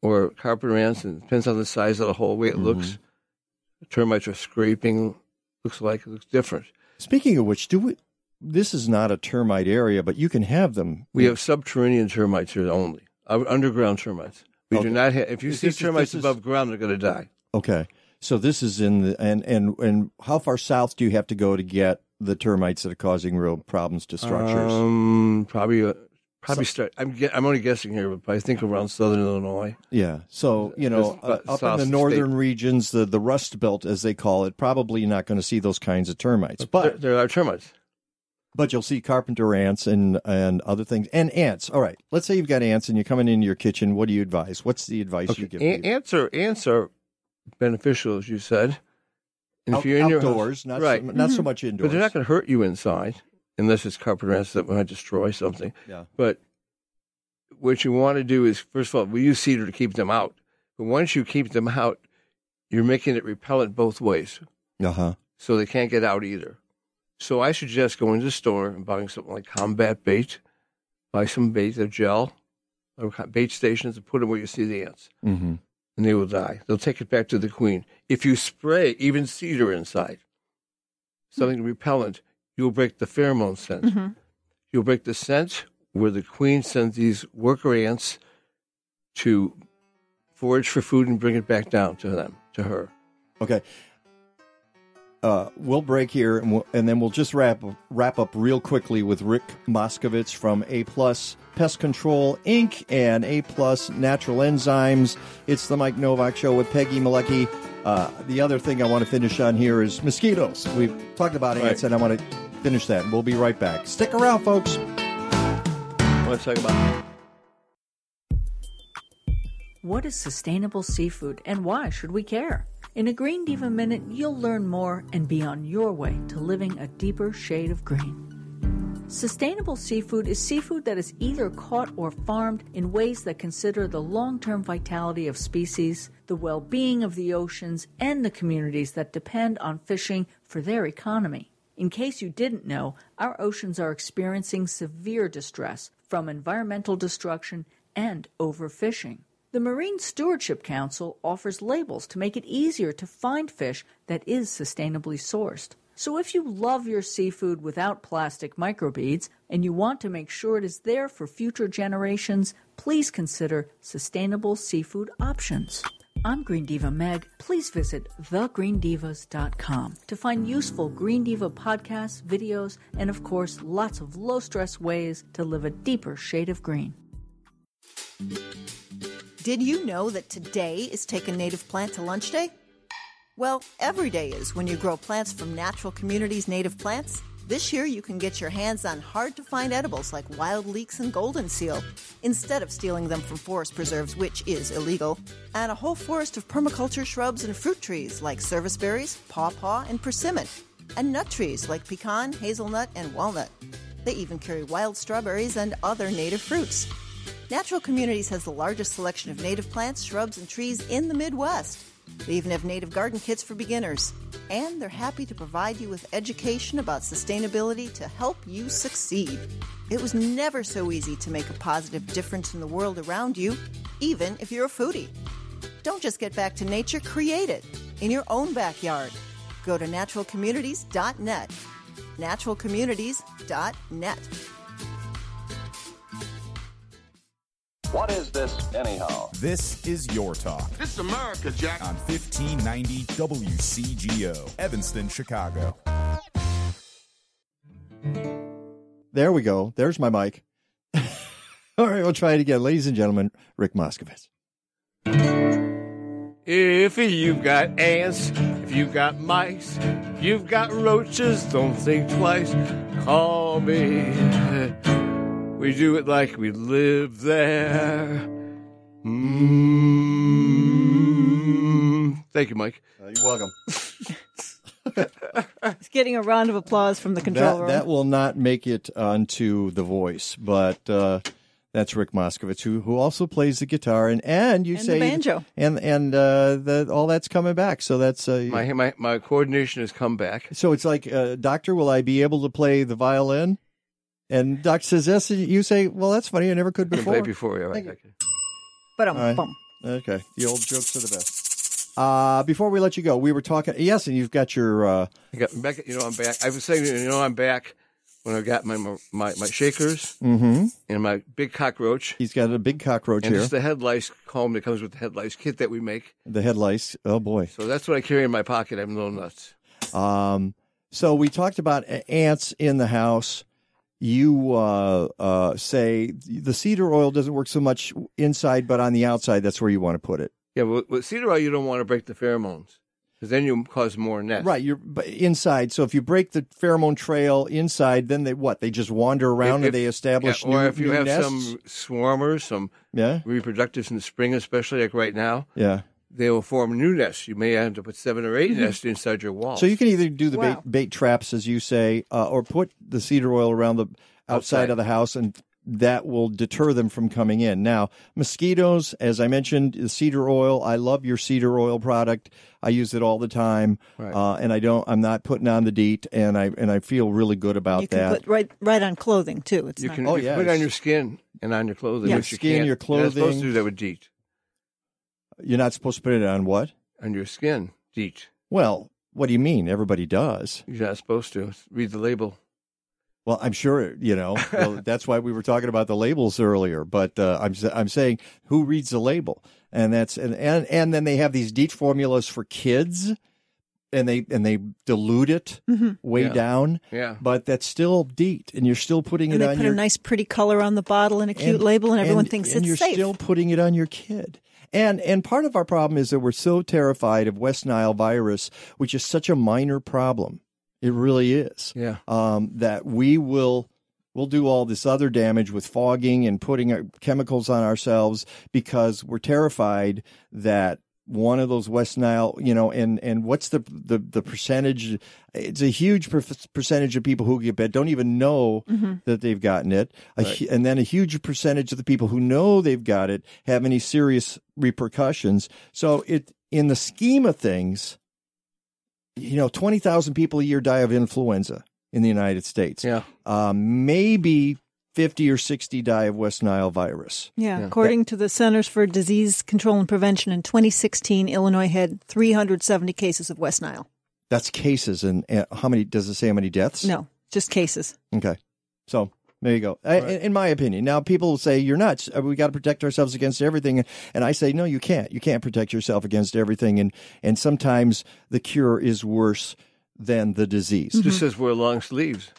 or carpenter ants, and it depends on the size of the hole, way it Mm-hmm. looks. Termites are scraping. Looks like it looks different. speaking of which do we this is not a termite area but you can have them We have subterranean termites here only. Uh, Underground termites. We Okay. do not have. If you see termites is- above ground, they're going to die. Okay. So this is in the and and and how far south do you have to go to get the termites that are causing real problems to structures? Um, probably, uh, probably start. I'm I'm only guessing here, but I think around southern Illinois. yeah. So you know, uh, up in the state. northern regions, the the Rust Belt, as they call it, probably not going to see those kinds of termites. there, But there are termites. but you'll see carpenter ants and and other things and ants. All right. Let's say you've got ants and you're coming into your kitchen. What do you advise? What's the advice you give? An- ants are ants are beneficial, as you said. And Out- if you're in your outdoors, house, not right, so, not so much indoors. but they're not going to hurt you inside. Unless it's carpenter ants that might destroy something. Yeah. But what you want to do is, first of all, we use cedar to keep them out. But once you keep them out, you're making it repellent both ways. Uh huh. So they can't get out either. So I suggest going to the store and buying something like combat bait, buy some bait, a gel, or bait stations, and put them where you see the ants. Mm-hmm. And they will die. They'll take it back to the queen. If you spray even cedar inside, something repellent, you'll break the pheromone scent. Mm-hmm. You'll break the scent where the queen sends these worker ants to forage for food and bring it back down to them, to her. Okay. Uh, we'll break here, and, we'll, and then we'll just wrap wrap up real quickly with Rick Moskovitz from A Plus Pest Control Inc. and A Plus Natural Enzymes. It's the Mike Nowak Show with Peggy Malecki. Uh, the other thing I want to finish on here is mosquitoes. We've talked about ants, and I want to finish that. We'll be right back. Stick around, folks. Let's talk about. What is sustainable seafood and why should we care? In a Green Diva Minute, you'll learn more and be on your way to living a deeper shade of green. Sustainable seafood is seafood that is either caught or farmed in ways that consider the long term vitality of species, the well being of the oceans, and the communities that depend on fishing for their economy. In case you didn't know, our oceans are experiencing severe distress from environmental destruction and overfishing. The Marine Stewardship Council offers labels to make it easier to find fish that is sustainably sourced. So if you love your seafood without plastic microbeads and you want to make sure it is there for future generations, please consider sustainable seafood options. I'm Green Diva Meg. Please visit thegreendivas.com to find useful Green Diva podcasts, videos, and of course, lots of low stress ways to live a deeper shade of green. Did you know that today is Take a Native Plant to Lunch Day? Well, every day is when you grow plants from Natural Communities native plants. This year, you can get your hands on hard to find edibles like wild leeks and golden seal, instead of stealing them from forest preserves, which is illegal, and a whole forest of permaculture shrubs and fruit trees like service berries, pawpaw, and persimmon, and nut trees like pecan, hazelnut, and walnut. They even carry wild strawberries and other native fruits. Natural Communities has the largest selection of native plants, shrubs, and trees in the Midwest. They even have native garden kits for beginners. And they're happy to provide you with education about sustainability to help you succeed. It was never so easy to make a positive difference in the world around you, even if you're a foodie. Don't just get back to nature, create it in your own backyard. Go to naturalcommunities.net. Naturalcommunities.net. What is this, anyhow? This is Your Talk This is America, Jack. on 1590 WCGO, Evanston, Chicago. There we go. There's my mic. All right, we'll try it again. Ladies and gentlemen, Rick Moskovitz. If you've got ants, if you've got mice, if you've got roaches, don't think twice. Call me. We do it like we live there. Mm. Thank you, Mike. you're welcome. It's getting a round of applause from the control That, room. that will not make it onto The Voice, but uh, that's Rick Moskovitz, who who also plays the guitar and and you And the say banjo. and and uh, the, all that's coming back. So that's uh, My, my, my coordination has come back. so it's like, uh, Doctor, will I be able to play the violin? And Doc says yes. and You say, well, that's funny. I never could Been before. played before, yeah, right. Thank you. okay. but All right. um, Okay, the old jokes are the best. Uh, before we let you go, we were talking. Yes, and you've got your. Uh, I got back. You know, I'm back. I was saying, you know, I'm back when I got my my my shakers mm-hmm. and my big cockroach. He's got a big cockroach and here. it's the head lice comb that comes with the head lice kit that we make. The head lice. Oh boy. So that's what I carry in my pocket. I'm a little nuts. Um, so we talked about ants in the house. You uh, uh, say the cedar oil doesn't work so much inside, but on the outside, that's where you want to put it. Yeah, with cedar oil, you don't want to break the pheromones because then you cause more nests. Right, you're but inside. So if you break the pheromone trail inside, then they what? They just wander around If- and they establish yeah, or new, if you have nests? some swarmers, some Yeah. reproductives in the spring, especially like right now. Yeah. They will form new nests. You may end up with seven or 8 Mhm. nests inside your wall. So you can either do the Wow. bait, bait traps, as you say, uh, or put the cedar oil around the outside, Outside. of the house, and that will deter them from coming in. Now, mosquitoes, as I mentioned, the cedar oil. I love your cedar oil product. I use it all the time, Right. uh, and I don't. I'm not putting on the DEET, and I and I feel really good about you can that. put right right on clothing too. It's you not, can, Oh, you can put it on your skin and on your clothing. Your which you skin, can't. your You're not supposed clothing. to do that with DEET. You're not supposed to put it on what? On your skin, DEET. Well, what do you mean? Everybody does. You're not supposed to. Read the label. Well, I'm sure you know. Well, that's why we were talking about the labels earlier. But uh, I'm s- I'm saying who reads the label, and that's and and, and then they have these DEET formulas for kids, and they and they dilute it Mhm. way Yeah. down. Yeah. But that's still DEET, and you're still putting and it they on put your a nice pretty color on the bottle and a cute and- label, and everyone and- thinks and it's you're safe. still putting it on your kid. And and part of our problem is that we're so terrified of West Nile virus, which is such a minor problem. It really is. Yeah. Um, that we will we'll do all this other damage with fogging and putting uh, chemicals on ourselves because we're terrified that one of those West Nile, you know, and and what's the the the percentage? It's a huge per- percentage of people who get bit don't even know Mhm. that they've gotten it, Right. and then a huge percentage of the people who know they've got it have any serious repercussions. So it, in the scheme of things, you know, twenty thousand people a year die of influenza in the United States. Yeah, um, maybe fifty or sixty die of West Nile virus. Yeah, according to the Centers for Disease Control and Prevention, in 2016, Illinois had 370 cases of West Nile. That's cases, and, and how many? Does it say how many deaths? No, just cases. Okay. So there you go. I, in, in my opinion, now people will say you're nuts. Uh, We got to protect ourselves against everything, and I say no, you can't. You can't protect yourself against everything, and and sometimes the cure is worse than the disease. Just says wear long sleeves.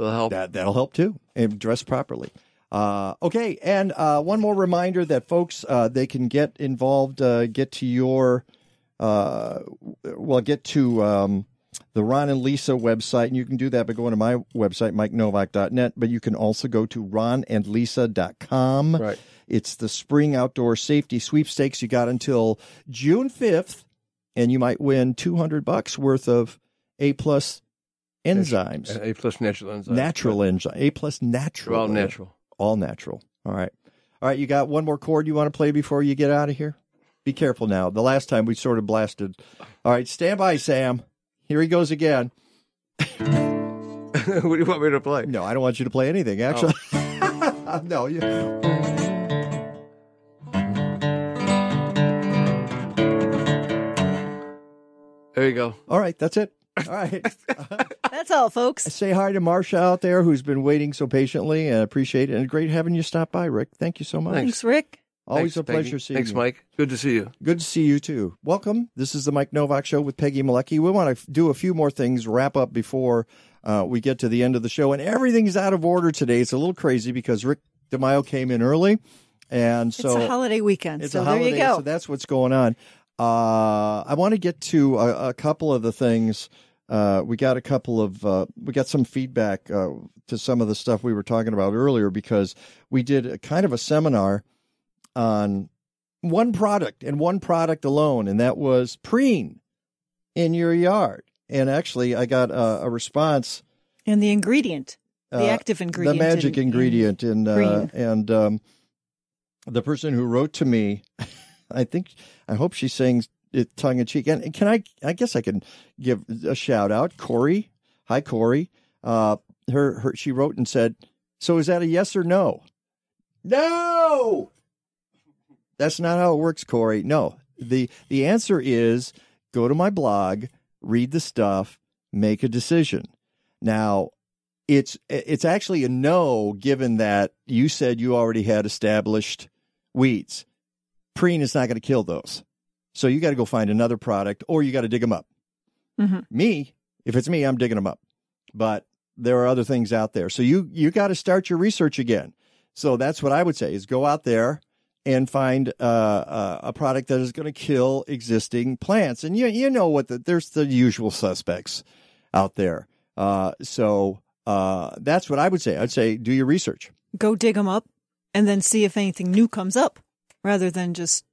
That'll help. That that'll help too. And dress properly. Uh, okay, and uh, one more reminder that folks uh, they can get involved, uh, get to your, uh, well, get to um, the Ron and Lisa website, and you can do that by going to my website, MikeNowak.net. But you can also go to RonandLisa.com. Right. It's the spring outdoor safety sweepstakes. You got until June fifth, and you might win two hundred bucks worth of A plus enzymes. A plus natural enzymes. Natural enzyme. A plus natural. All natural. All natural. All right. All right. You got one more chord you want to play before you get out of here? Be careful now. The last time we sort of blasted. All right. Stand by, Sam. Here he goes again. what do you want me to play? No, I don't want you to play anything, oh. actually. no, you. There you go. All right. That's it. All right. That's all, folks. Say hi to Marsha out there who's been waiting so patiently and appreciate it. And great having you stop by, Rick. Thank you so much. Thanks, Rick. Always Thanks, a pleasure Peggy. seeing Thanks, you. Thanks, Mike. Good to see you. Good to see you too. Welcome. This is the Mike Nowak Show with Peggy Malecki. We want to do a few more things, wrap up before uh, we get to the end of the show. And everything's out of order today. It's a little crazy because Rick DiMaio came in early. And so it's a holiday weekend, it's so a there holiday, you go. So that's what's going on. Uh, I want to get to a, a couple of the things. Uh, we got a couple of uh, we got some feedback uh, to some of the stuff we were talking about earlier because we did a kind of a seminar on one product and one product alone, and that was preen in your yard. And actually, I got a, a response and the ingredient, the uh, active ingredient, the magic in- in ingredient, and uh, and um, the person who wrote to me, I think, I hope she's saying it tongue in cheek. And can I? I guess I can give a shout out, Corey. Hi, Corey. Uh, her, her, she wrote and said, "So is that a yes or no?" No. That's not how it works, Corey. No. The the answer is go to my blog, read the stuff, make a decision. Now, it's it's actually a no given that you said you already had established weeds. Preen is not going to kill those. So you got to go find another product or you got to dig them up. Mhm. Me, if it's me, I'm digging them up. But there are other things out there. So you you got to start your research again. So that's what I would say is go out there and find uh, uh, a product that is going to kill existing plants. And you you know what the, there's the usual suspects out there. Uh, so uh, that's what I would say. I'd say do your research. Go dig them up, and then see if anything new comes up, rather than just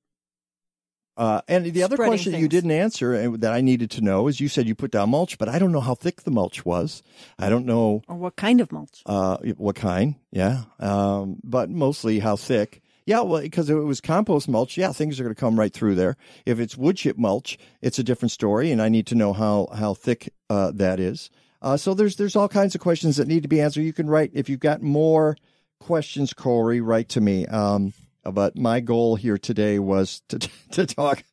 Uh, and the other Spreading question that you things. didn't answer and that I needed to know is you said you put down mulch, but I don't know how thick the mulch was. I don't know Or what kind of mulch? uh, what kind. Yeah, um, but mostly how thick. Yeah, well, because if it was compost mulch, yeah, things are going to come right through there. If it's wood chip mulch, it's a different story, and I need to know how how thick uh, that is. Uh, so there's there's all kinds of questions that need to be answered. You can write if you've got more questions, Corey, write to me. Um, but my goal here today was to to talk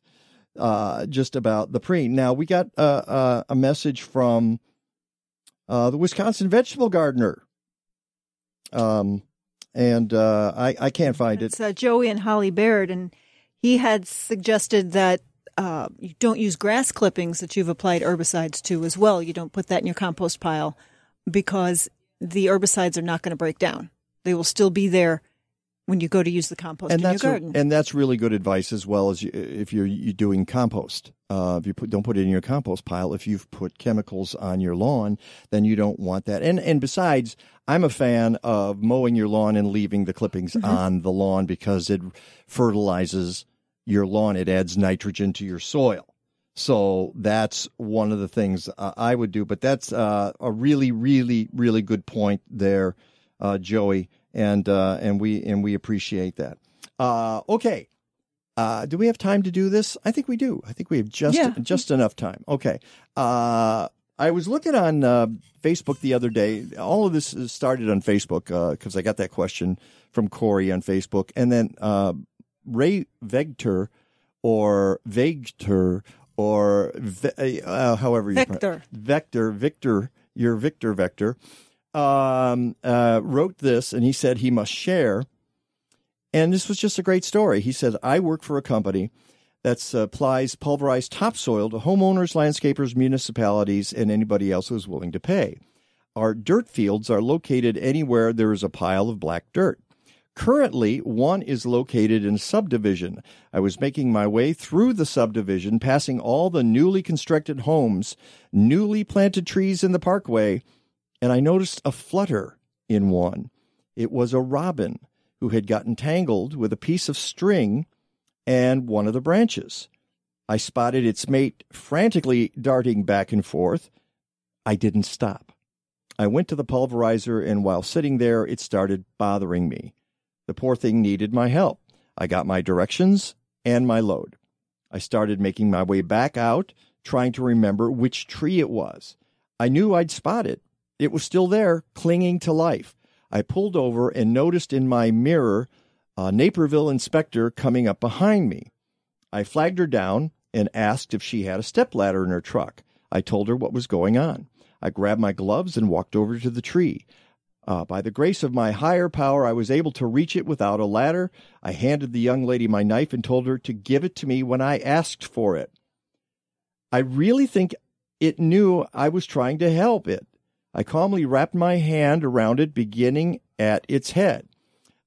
uh, just about the preen. Now we got uh, uh, a message from uh, the Wisconsin vegetable gardener. Um, and uh, I I can't find it. It's uh, Joey and Holly Baird, and he had suggested that uh, you don't use grass clippings that you've applied herbicides to as well. You don't put that in your compost pile because the herbicides are not going to break down. They will still be there when you go to use the compost and in your that's a- garden. and that's really good advice as well as you, if you're, you doing compost. Uh, if you put, don't put it in your compost pile, if you've put chemicals on your lawn, then you don't want that. And and besides, I'm a fan of mowing your lawn and leaving the clippings Mm-hmm. on the lawn because it fertilizes your lawn. It adds nitrogen to your soil. So that's one of the things uh, I would do. But that's uh, a really, really, really good point there, uh, Joey, and uh, and we and we appreciate that. Uh, okay, uh, do we have time to do this? I think we do. I think we have just Yeah. just enough time. Okay. Uh, I was looking on uh, Facebook the other day. All of this started on Facebook because I got that question from Corey on Facebook, and then uh, Ray Vector or Vector or Ve- uh, however you Vector. Vector Victor your Victor Vector um, uh, wrote this, and he said he must share. And this was just a great story. He said, I work for a company that supplies pulverized topsoil to homeowners, landscapers, municipalities, and anybody else who's willing to pay. Our dirt fields are located anywhere there is a pile of black dirt. Currently, one is located in a subdivision. I was making my way through the subdivision, passing all the newly constructed homes, newly planted trees in the parkway, and I noticed a flutter in one. It was a robin who had gotten tangled with a piece of string and one of the branches. I spotted its mate frantically darting back and forth. I didn't stop. I went to the pulverizer, and while sitting there, it started bothering me. The poor thing needed my help. I got my directions and my load. I started making my way back out, trying to remember which tree it was. I knew I'd spot it. It was still there, clinging to life. I pulled over and noticed in my mirror a Naperville inspector coming up behind me. I flagged her down and asked if she had a stepladder in her truck. I told her what was going on. I grabbed my gloves and walked over to the tree. Uh, by the grace of my higher power, I was able to reach it without a ladder. I handed the young lady my knife and told her to give it to me when I asked for it. I really think it knew I was trying to help it. I calmly wrapped my hand around it, beginning at its head.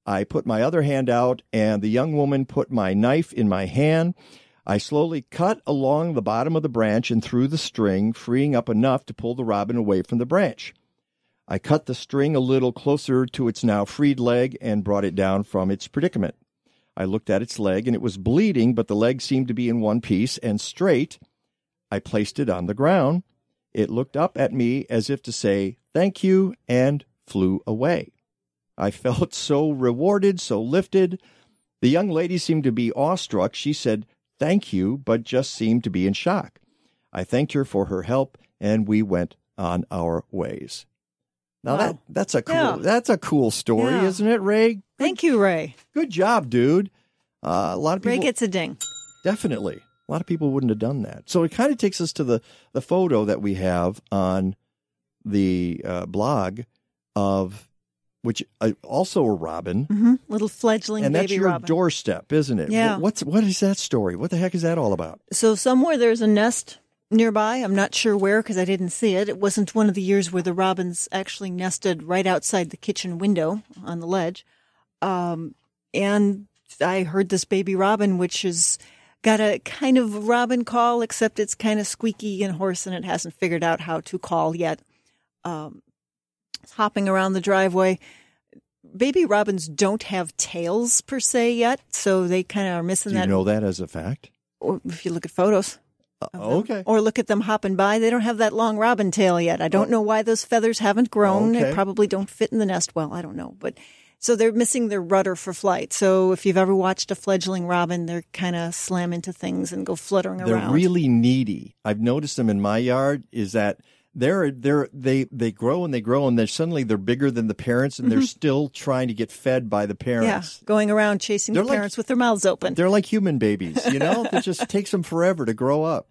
I put my other hand out, and the young woman put my knife in my hand. I slowly cut along the bottom of the branch and through the string, freeing up enough to pull the robin away from the branch. I cut the string a little closer to its now freed leg and brought it down from its predicament. I looked at its leg, and it was bleeding, but the leg seemed to be in one piece and straight. I placed it on the ground. It looked up at me as if to say, Thank you, and flew away. I felt so rewarded, so lifted. The young lady seemed to be awestruck. She said, Thank you, but just seemed to be in shock. I thanked her for her help, and we went on our ways. Now that that's a cool Yeah. that's a cool story, Yeah. isn't it, Ray? Thank you, Ray. Good job, dude. Uh, a lot of people Ray gets a ding. Definitely. A lot of people wouldn't have done that. So it kind of takes us to the, the photo that we have on the uh, blog of which uh, also a robin. hmm Little fledgling And that's your robin. doorstep, isn't it? Yeah. What's what is that story? What the heck is that all about? So somewhere there's a nest nearby. I'm not sure where because I didn't see it. It wasn't one of the years where the robins actually nested right outside the kitchen window on the ledge. Um, and I heard this baby robin, which is got a kind of robin call, except it's kind of squeaky and hoarse, and it hasn't figured out how to call yet. Um, it's hopping around the driveway. Baby robins don't have tails per se yet, so they kind of are missing Do you that know that as a fact? or if you look at photos. of them. okay. Or look at them hopping by. They don't have that long robin tail yet. I don't know why those feathers haven't grown. Okay. They probably don't fit in the nest well. I don't know. But so they're missing their rudder for flight. So if you've ever watched a fledgling robin, they're kind of slam into things and go fluttering They're around. really needy. I've noticed them in my yard. Is that they're they're they they grow and they grow and then suddenly they're bigger than the parents and they're Mhm. still trying to get fed by the parents. yeah, going around chasing They're the like- parents with their mouths open. They're like human babies, you know. it just takes them forever to grow up.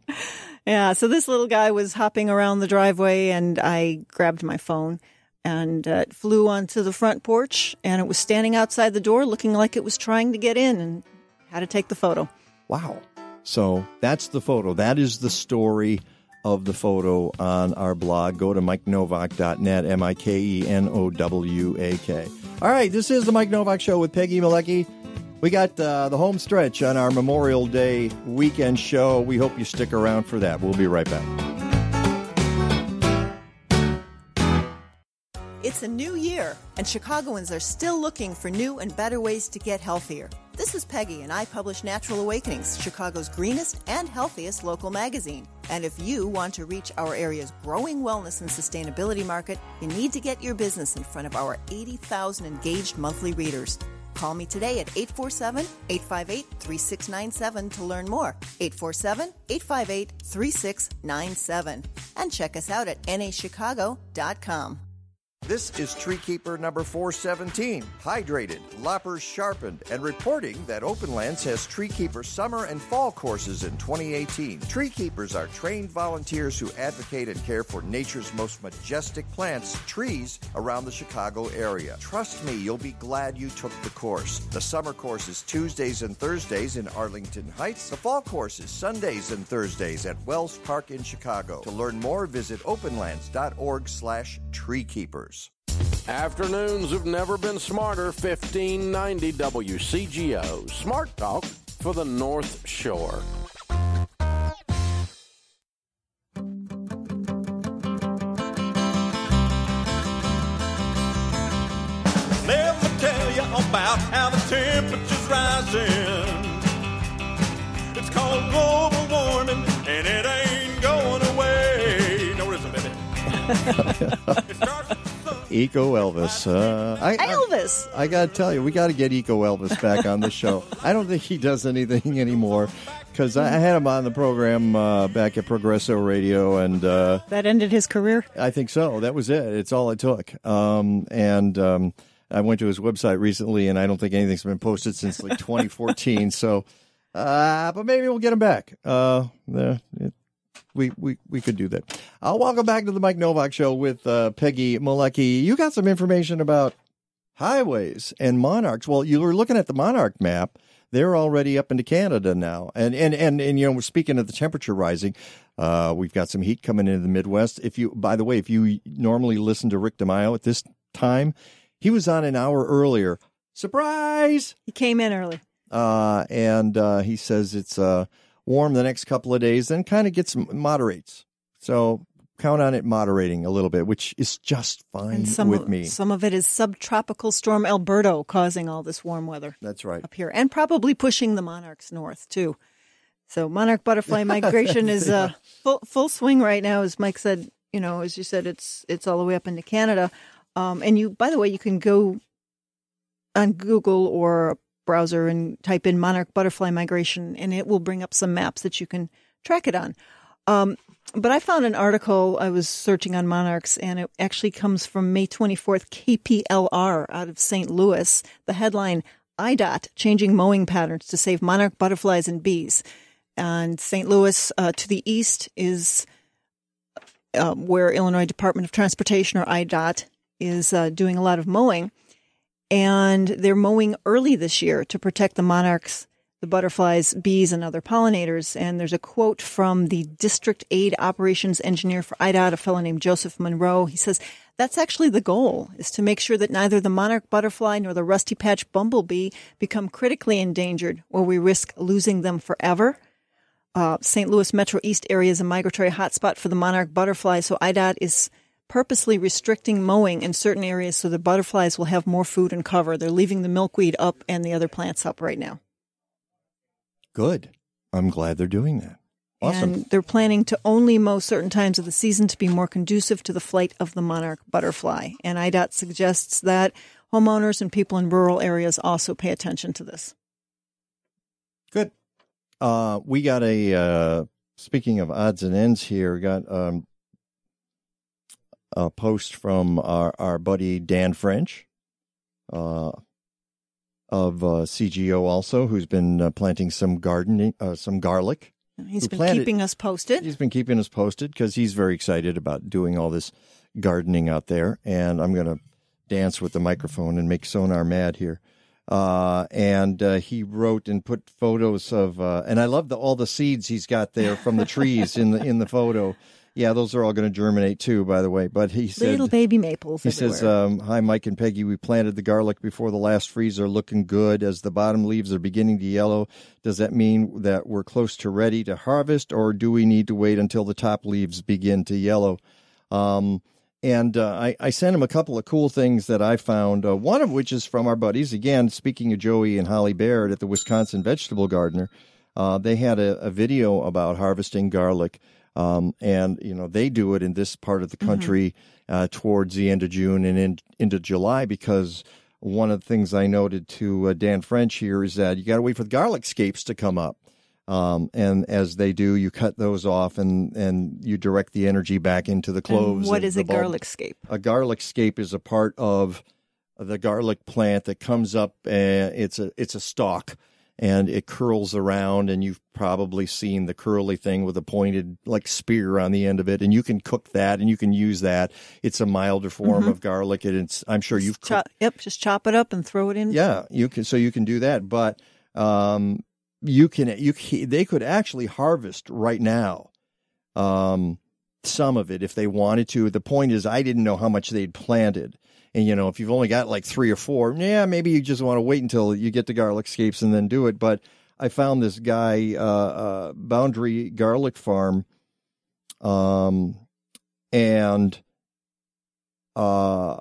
Yeah, so this little guy was hopping around the driveway, and I grabbed my phone and uh, it flew onto the front porch, and it was standing outside the door, looking like it was trying to get in, and had to take the photo. Wow. So that's the photo. That is the story of the photo on our blog. Go to MikeNowak.net, M I K E N O W A K. All right, this is the Mike Nowak Show with Peggy Malecki. We got uh, the home stretch on our Memorial Day weekend show. We hope you stick around for that. We'll be right back. It's a new year, and Chicagoans are still looking for new and better ways to get healthier. This is Peggy, and I publish Natural Awakenings, Chicago's greenest and healthiest local magazine. And if you want to reach our area's growing wellness and sustainability market, you need to get your business in front of our 80,000 engaged monthly readers. Call me today at 847 858 3697 to learn more. 847 858 3697. And check us out at nachicago.com. This is Treekeeper number 417, hydrated, loppers sharpened, and reporting that Openlands has Treekeeper summer and fall courses in 2018. Treekeepers are trained volunteers who advocate and care for nature's most majestic plants, trees, around the Chicago area. Trust me, you'll be glad you took the course. The summer course is Tuesdays and Thursdays in Arlington Heights. The fall course is Sundays and Thursdays at Wells Park in Chicago. To learn more, visit openlands.org slash treekeepers. Afternoons have never been smarter. 1590 WCGO. Smart Talk for the North Shore. Let me tell you about how the temperature's rising. It's called global warming, and it ain't going away. No, it isn't, baby. Eco Elvis. Uh, I, Elvis. I, I got to tell you, we got to get Eco Elvis back on the show. I don't think he does anything anymore because I had him on the program uh, back at Progresso Radio, and uh, That ended his career. I think so. That was it. It's all it took. Um, and um, I went to his website recently, and I don't think anything's been posted since like 2014. so, uh, but maybe we'll get him back. Uh, the, it, we, we, we could do that. Uh, welcome back to the Mike Nowak Show with uh, Peggy Malecki. You got some information about highways and monarchs. Well, you were looking at the monarch map. They're already up into Canada now, and and and, and you know, speaking of the temperature rising, uh, we've got some heat coming into the Midwest. If you, by the way, if you normally listen to Rick DiMaio at this time, he was on an hour earlier. Surprise! He came in early. Uh, and uh, he says it's uh, warm the next couple of days, then kind of gets moderates. So count on it moderating a little bit, which is just fine And some with of, me. some of it is subtropical storm Alberto causing all this warm weather. That's right. Up here and probably pushing the monarchs north too. So monarch butterfly migration is uh, full full swing right now, as Mike said. You know, as you said, it's it's all the way up into Canada. Um, and you, by the way, you can go on Google or browser and type in monarch butterfly migration, and it will bring up some maps that you can track it on. Um, but I found an article I was searching on monarchs, and it actually comes from May 24th, KPLR out of St. Louis. The headline IDOT changing mowing patterns to save monarch butterflies and bees. And St. Louis uh, to the east is uh, where Illinois Department of Transportation or IDOT is uh, doing a lot of mowing. And they're mowing early this year to protect the monarchs, the butterflies, bees, and other pollinators. And there's a quote from the district aid operations engineer for IDOT, a fellow named Joseph Monroe. He says, that's actually the goal, is to make sure that neither the monarch butterfly nor the rusty patch bumblebee become critically endangered or we risk losing them forever. Uh, St. Louis Metro East area is a migratory hotspot for the monarch butterfly, so IDOT is purposely restricting mowing in certain areas so the butterflies will have more food and cover. They're leaving the milkweed up and the other plants up right now. Good. I'm glad they're doing that. Awesome. And they're planning to only mow certain times of the season to be more conducive to the flight of the monarch butterfly. And IDOT suggests that homeowners and people in rural areas also pay attention to this. Good. Uh, we got a uh, speaking of odds and ends here. Got um, a post from our our buddy Dan French, uh, of uh, CGO also, who's been uh, planting some gardening, uh, some garlic. He's been planted- keeping us posted. He's been keeping us posted because he's very excited about doing all this gardening out there. And I'm going to dance with the microphone and make Sonar mad here. Uh, and uh, he wrote and put photos of, uh, and I love the, all the seeds he's got there from the trees in the in the photo. Yeah, those are all going to germinate too, by the way. But he said, Little baby maples. he says, um, "Hi, Mike and Peggy. We planted the garlic before the last freeze. Are looking good. As the bottom leaves are beginning to yellow, does that mean that we're close to ready to harvest, or do we need to wait until the top leaves begin to yellow?" Um, and uh, I, I sent him a couple of cool things that I found. Uh, one of which is from our buddies. Again, speaking of Joey and Holly Baird at the Wisconsin Vegetable Gardener, uh, they had a, a video about harvesting garlic. Um, and you know they do it in this part of the country uh, towards the end of June and in, into July because one of the things I noted to uh, Dan French here is that you got to wait for the garlic scapes to come up. Um, and as they do, you cut those off and, and you direct the energy back into the cloves. what and is a bulb. garlic scape? A garlic scape is a part of the garlic plant that comes up. Uh, it's a it's a stalk, and it curls around. And you've probably seen the curly thing with a pointed like spear on the end of it. And you can cook that, and you can use that. It's a milder form Mhm. of garlic, and it's I'm sure you've cooked yep, just chop it up and throw it in. yeah, you can. So you can do that, but um, you can. You they could actually harvest right now. Um, some of it if they wanted to. The point is, I didn't know how much they'd planted, and you know, if you've only got like three or four, yeah, maybe you just want to wait until you get the garlic scapes and then do it. But I found this guy, uh, uh, Boundary Garlic Farm, um, and uh,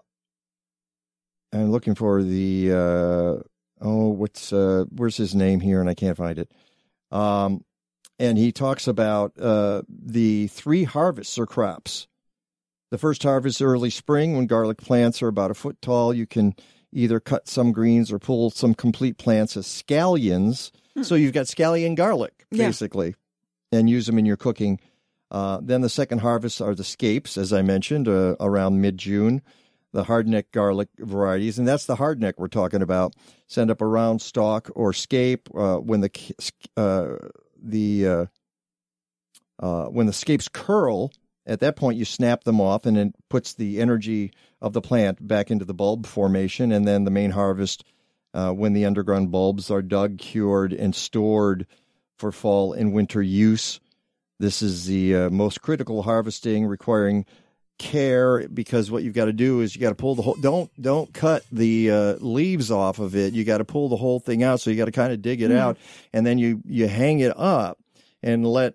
I'm looking for the uh, oh, what's uh, where's his name here, and I can't find it. Um, and he talks about uh, the three harvests or crops. The first harvest early spring when garlic plants are about a foot tall. You can either cut some greens or pull some complete plants as scallions. So you've got scallion garlic Yeah. basically, and use them in your cooking. Uh, then the second harvest are the scapes, as I mentioned, uh, around mid June. The hardneck garlic varieties, and that's the hardneck we're talking about. Send up a round stalk or scape uh, when the uh, the uh, uh, when the scapes curl. At that point, you snap them off, and it puts the energy of the plant back into the bulb formation. And then the main harvest, uh, when the underground bulbs are dug, cured, and stored for fall and winter use. This is the uh, most critical harvesting, requiring care because what you've got to do is you got to pull the whole. Don't don't cut the uh, leaves off of it. You got to pull the whole thing out. So you got to kind of dig it Mhm. out, and then you you hang it up and let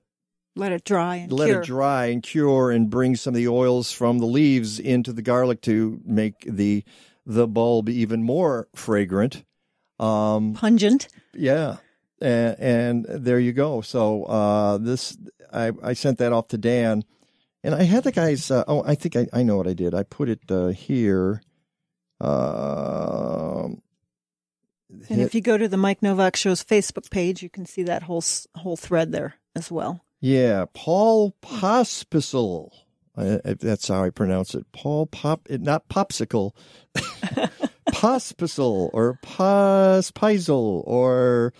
Let it dry and let cure. it dry and cure and bring some of the oils from the leaves into the garlic to make the the bulb even more fragrant. Um pungent. Yeah. And, and there you go. So uh this i i sent that off to dan. And i had the guys uh, oh i think I, I know what i did. I put it uh here. Um And if you go to the Mike Nowak Show's Facebook page, you can see that whole whole thread there as well. Yeah, Paul Pospisil. That's how I pronounce it. Paul Pop, not Popsicle. Pospisil or Pospisil or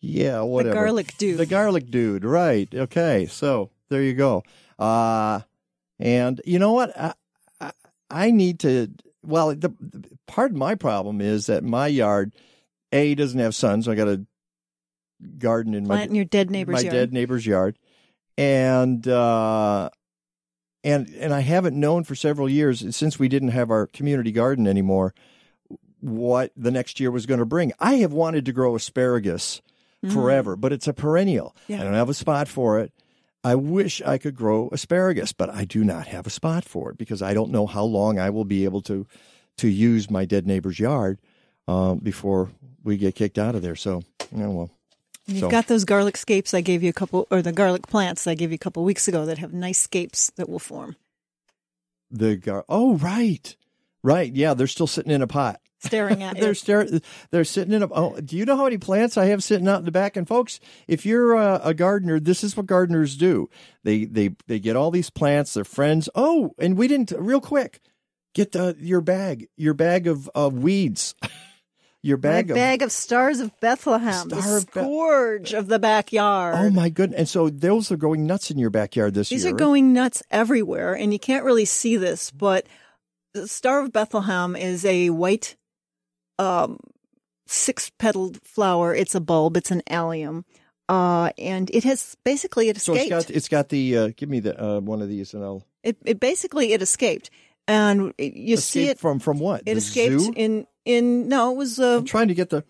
yeah, whatever. The garlic dude. The garlic dude, right? Okay, so there you go. Uh and you know what? I, I, I need to. Well, the, the part of my problem is that my yard, a doesn't have sun, so I got to garden in my Plant in your dead neighbor's my yard. dead neighbor's yard, and uh, and and I haven't known for several years since we didn't have our community garden anymore what the next year was going to bring. I have wanted to grow asparagus Mm. forever, but it's a perennial. Yeah. I don't have a spot for it. I wish I could grow asparagus, but I do not have a spot for it because I don't know how long I will be able to to use my dead neighbor's yard uh, before we get kicked out of there. So, you know, well, You've So- got those garlic scapes I gave you a couple, or the garlic plants I gave you a couple weeks ago that have nice scapes that will form. The gar- oh right, right. Yeah, they're still sitting in a pot. Staring at they're staring. They're sitting in a. Oh, do you know how many plants I have sitting out in the back? And folks, if you're a, a gardener, this is what gardeners do. They they they get all these plants. Their friends. Oh, and we didn't real quick. Get the, your bag, your bag of, of weeds, your bag My of bag of stars of Bethlehem, Star the of scourge of the backyard. Oh my goodness! And so those are going nuts in your backyard this These year. These are going nuts everywhere, and you can't really see this, but the Star of Bethlehem is a white, um, six-petaled flower. It's a bulb. It's an allium, uh, and it has basically it So escaped. it's got it's got the uh, give me the uh, one of these and I'll it, it basically it escaped, and you see it from from what? It The escaped zoo? in in no, it was. Uh, I'm trying to get the.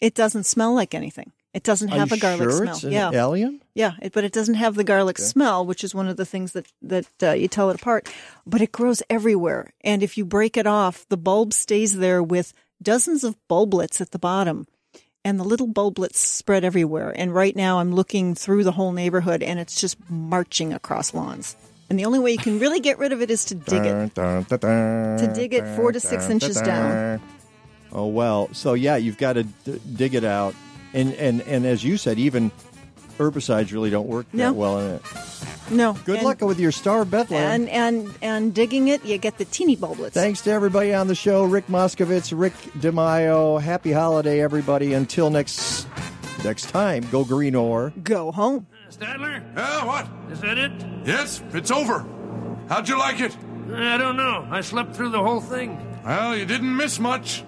It doesn't smell like anything. It doesn't have a garlic sure smell. it's an yeah, allium? Yeah, it, but it doesn't have the garlic smell, which is one of the things that that uh, you tell it apart. But it grows everywhere, and if you break it off, the bulb stays there with dozens of bulblets at the bottom, and the little bulblets spread everywhere. And right now, I'm looking through the whole neighborhood, and it's just marching across lawns. And the only way you can really get rid of it is to dig it. To dig it four to six inches down. Oh well, so yeah, you've got to d- dig it out, and and and as you said, even herbicides really don't work No. that well in it. No. Good and- luck with your Star of Bethlehem. And and and digging it, you get the teeny bulblets. Thanks to everybody on the show, Rick Moskovitz, Rick DiMaio. Happy holiday, everybody. Until next next time, go green or go home. Stadler? Yeah, what? Is that it? Yes, it's over. How'd you like it? I don't know. I slept through the whole thing. Well, you didn't miss much.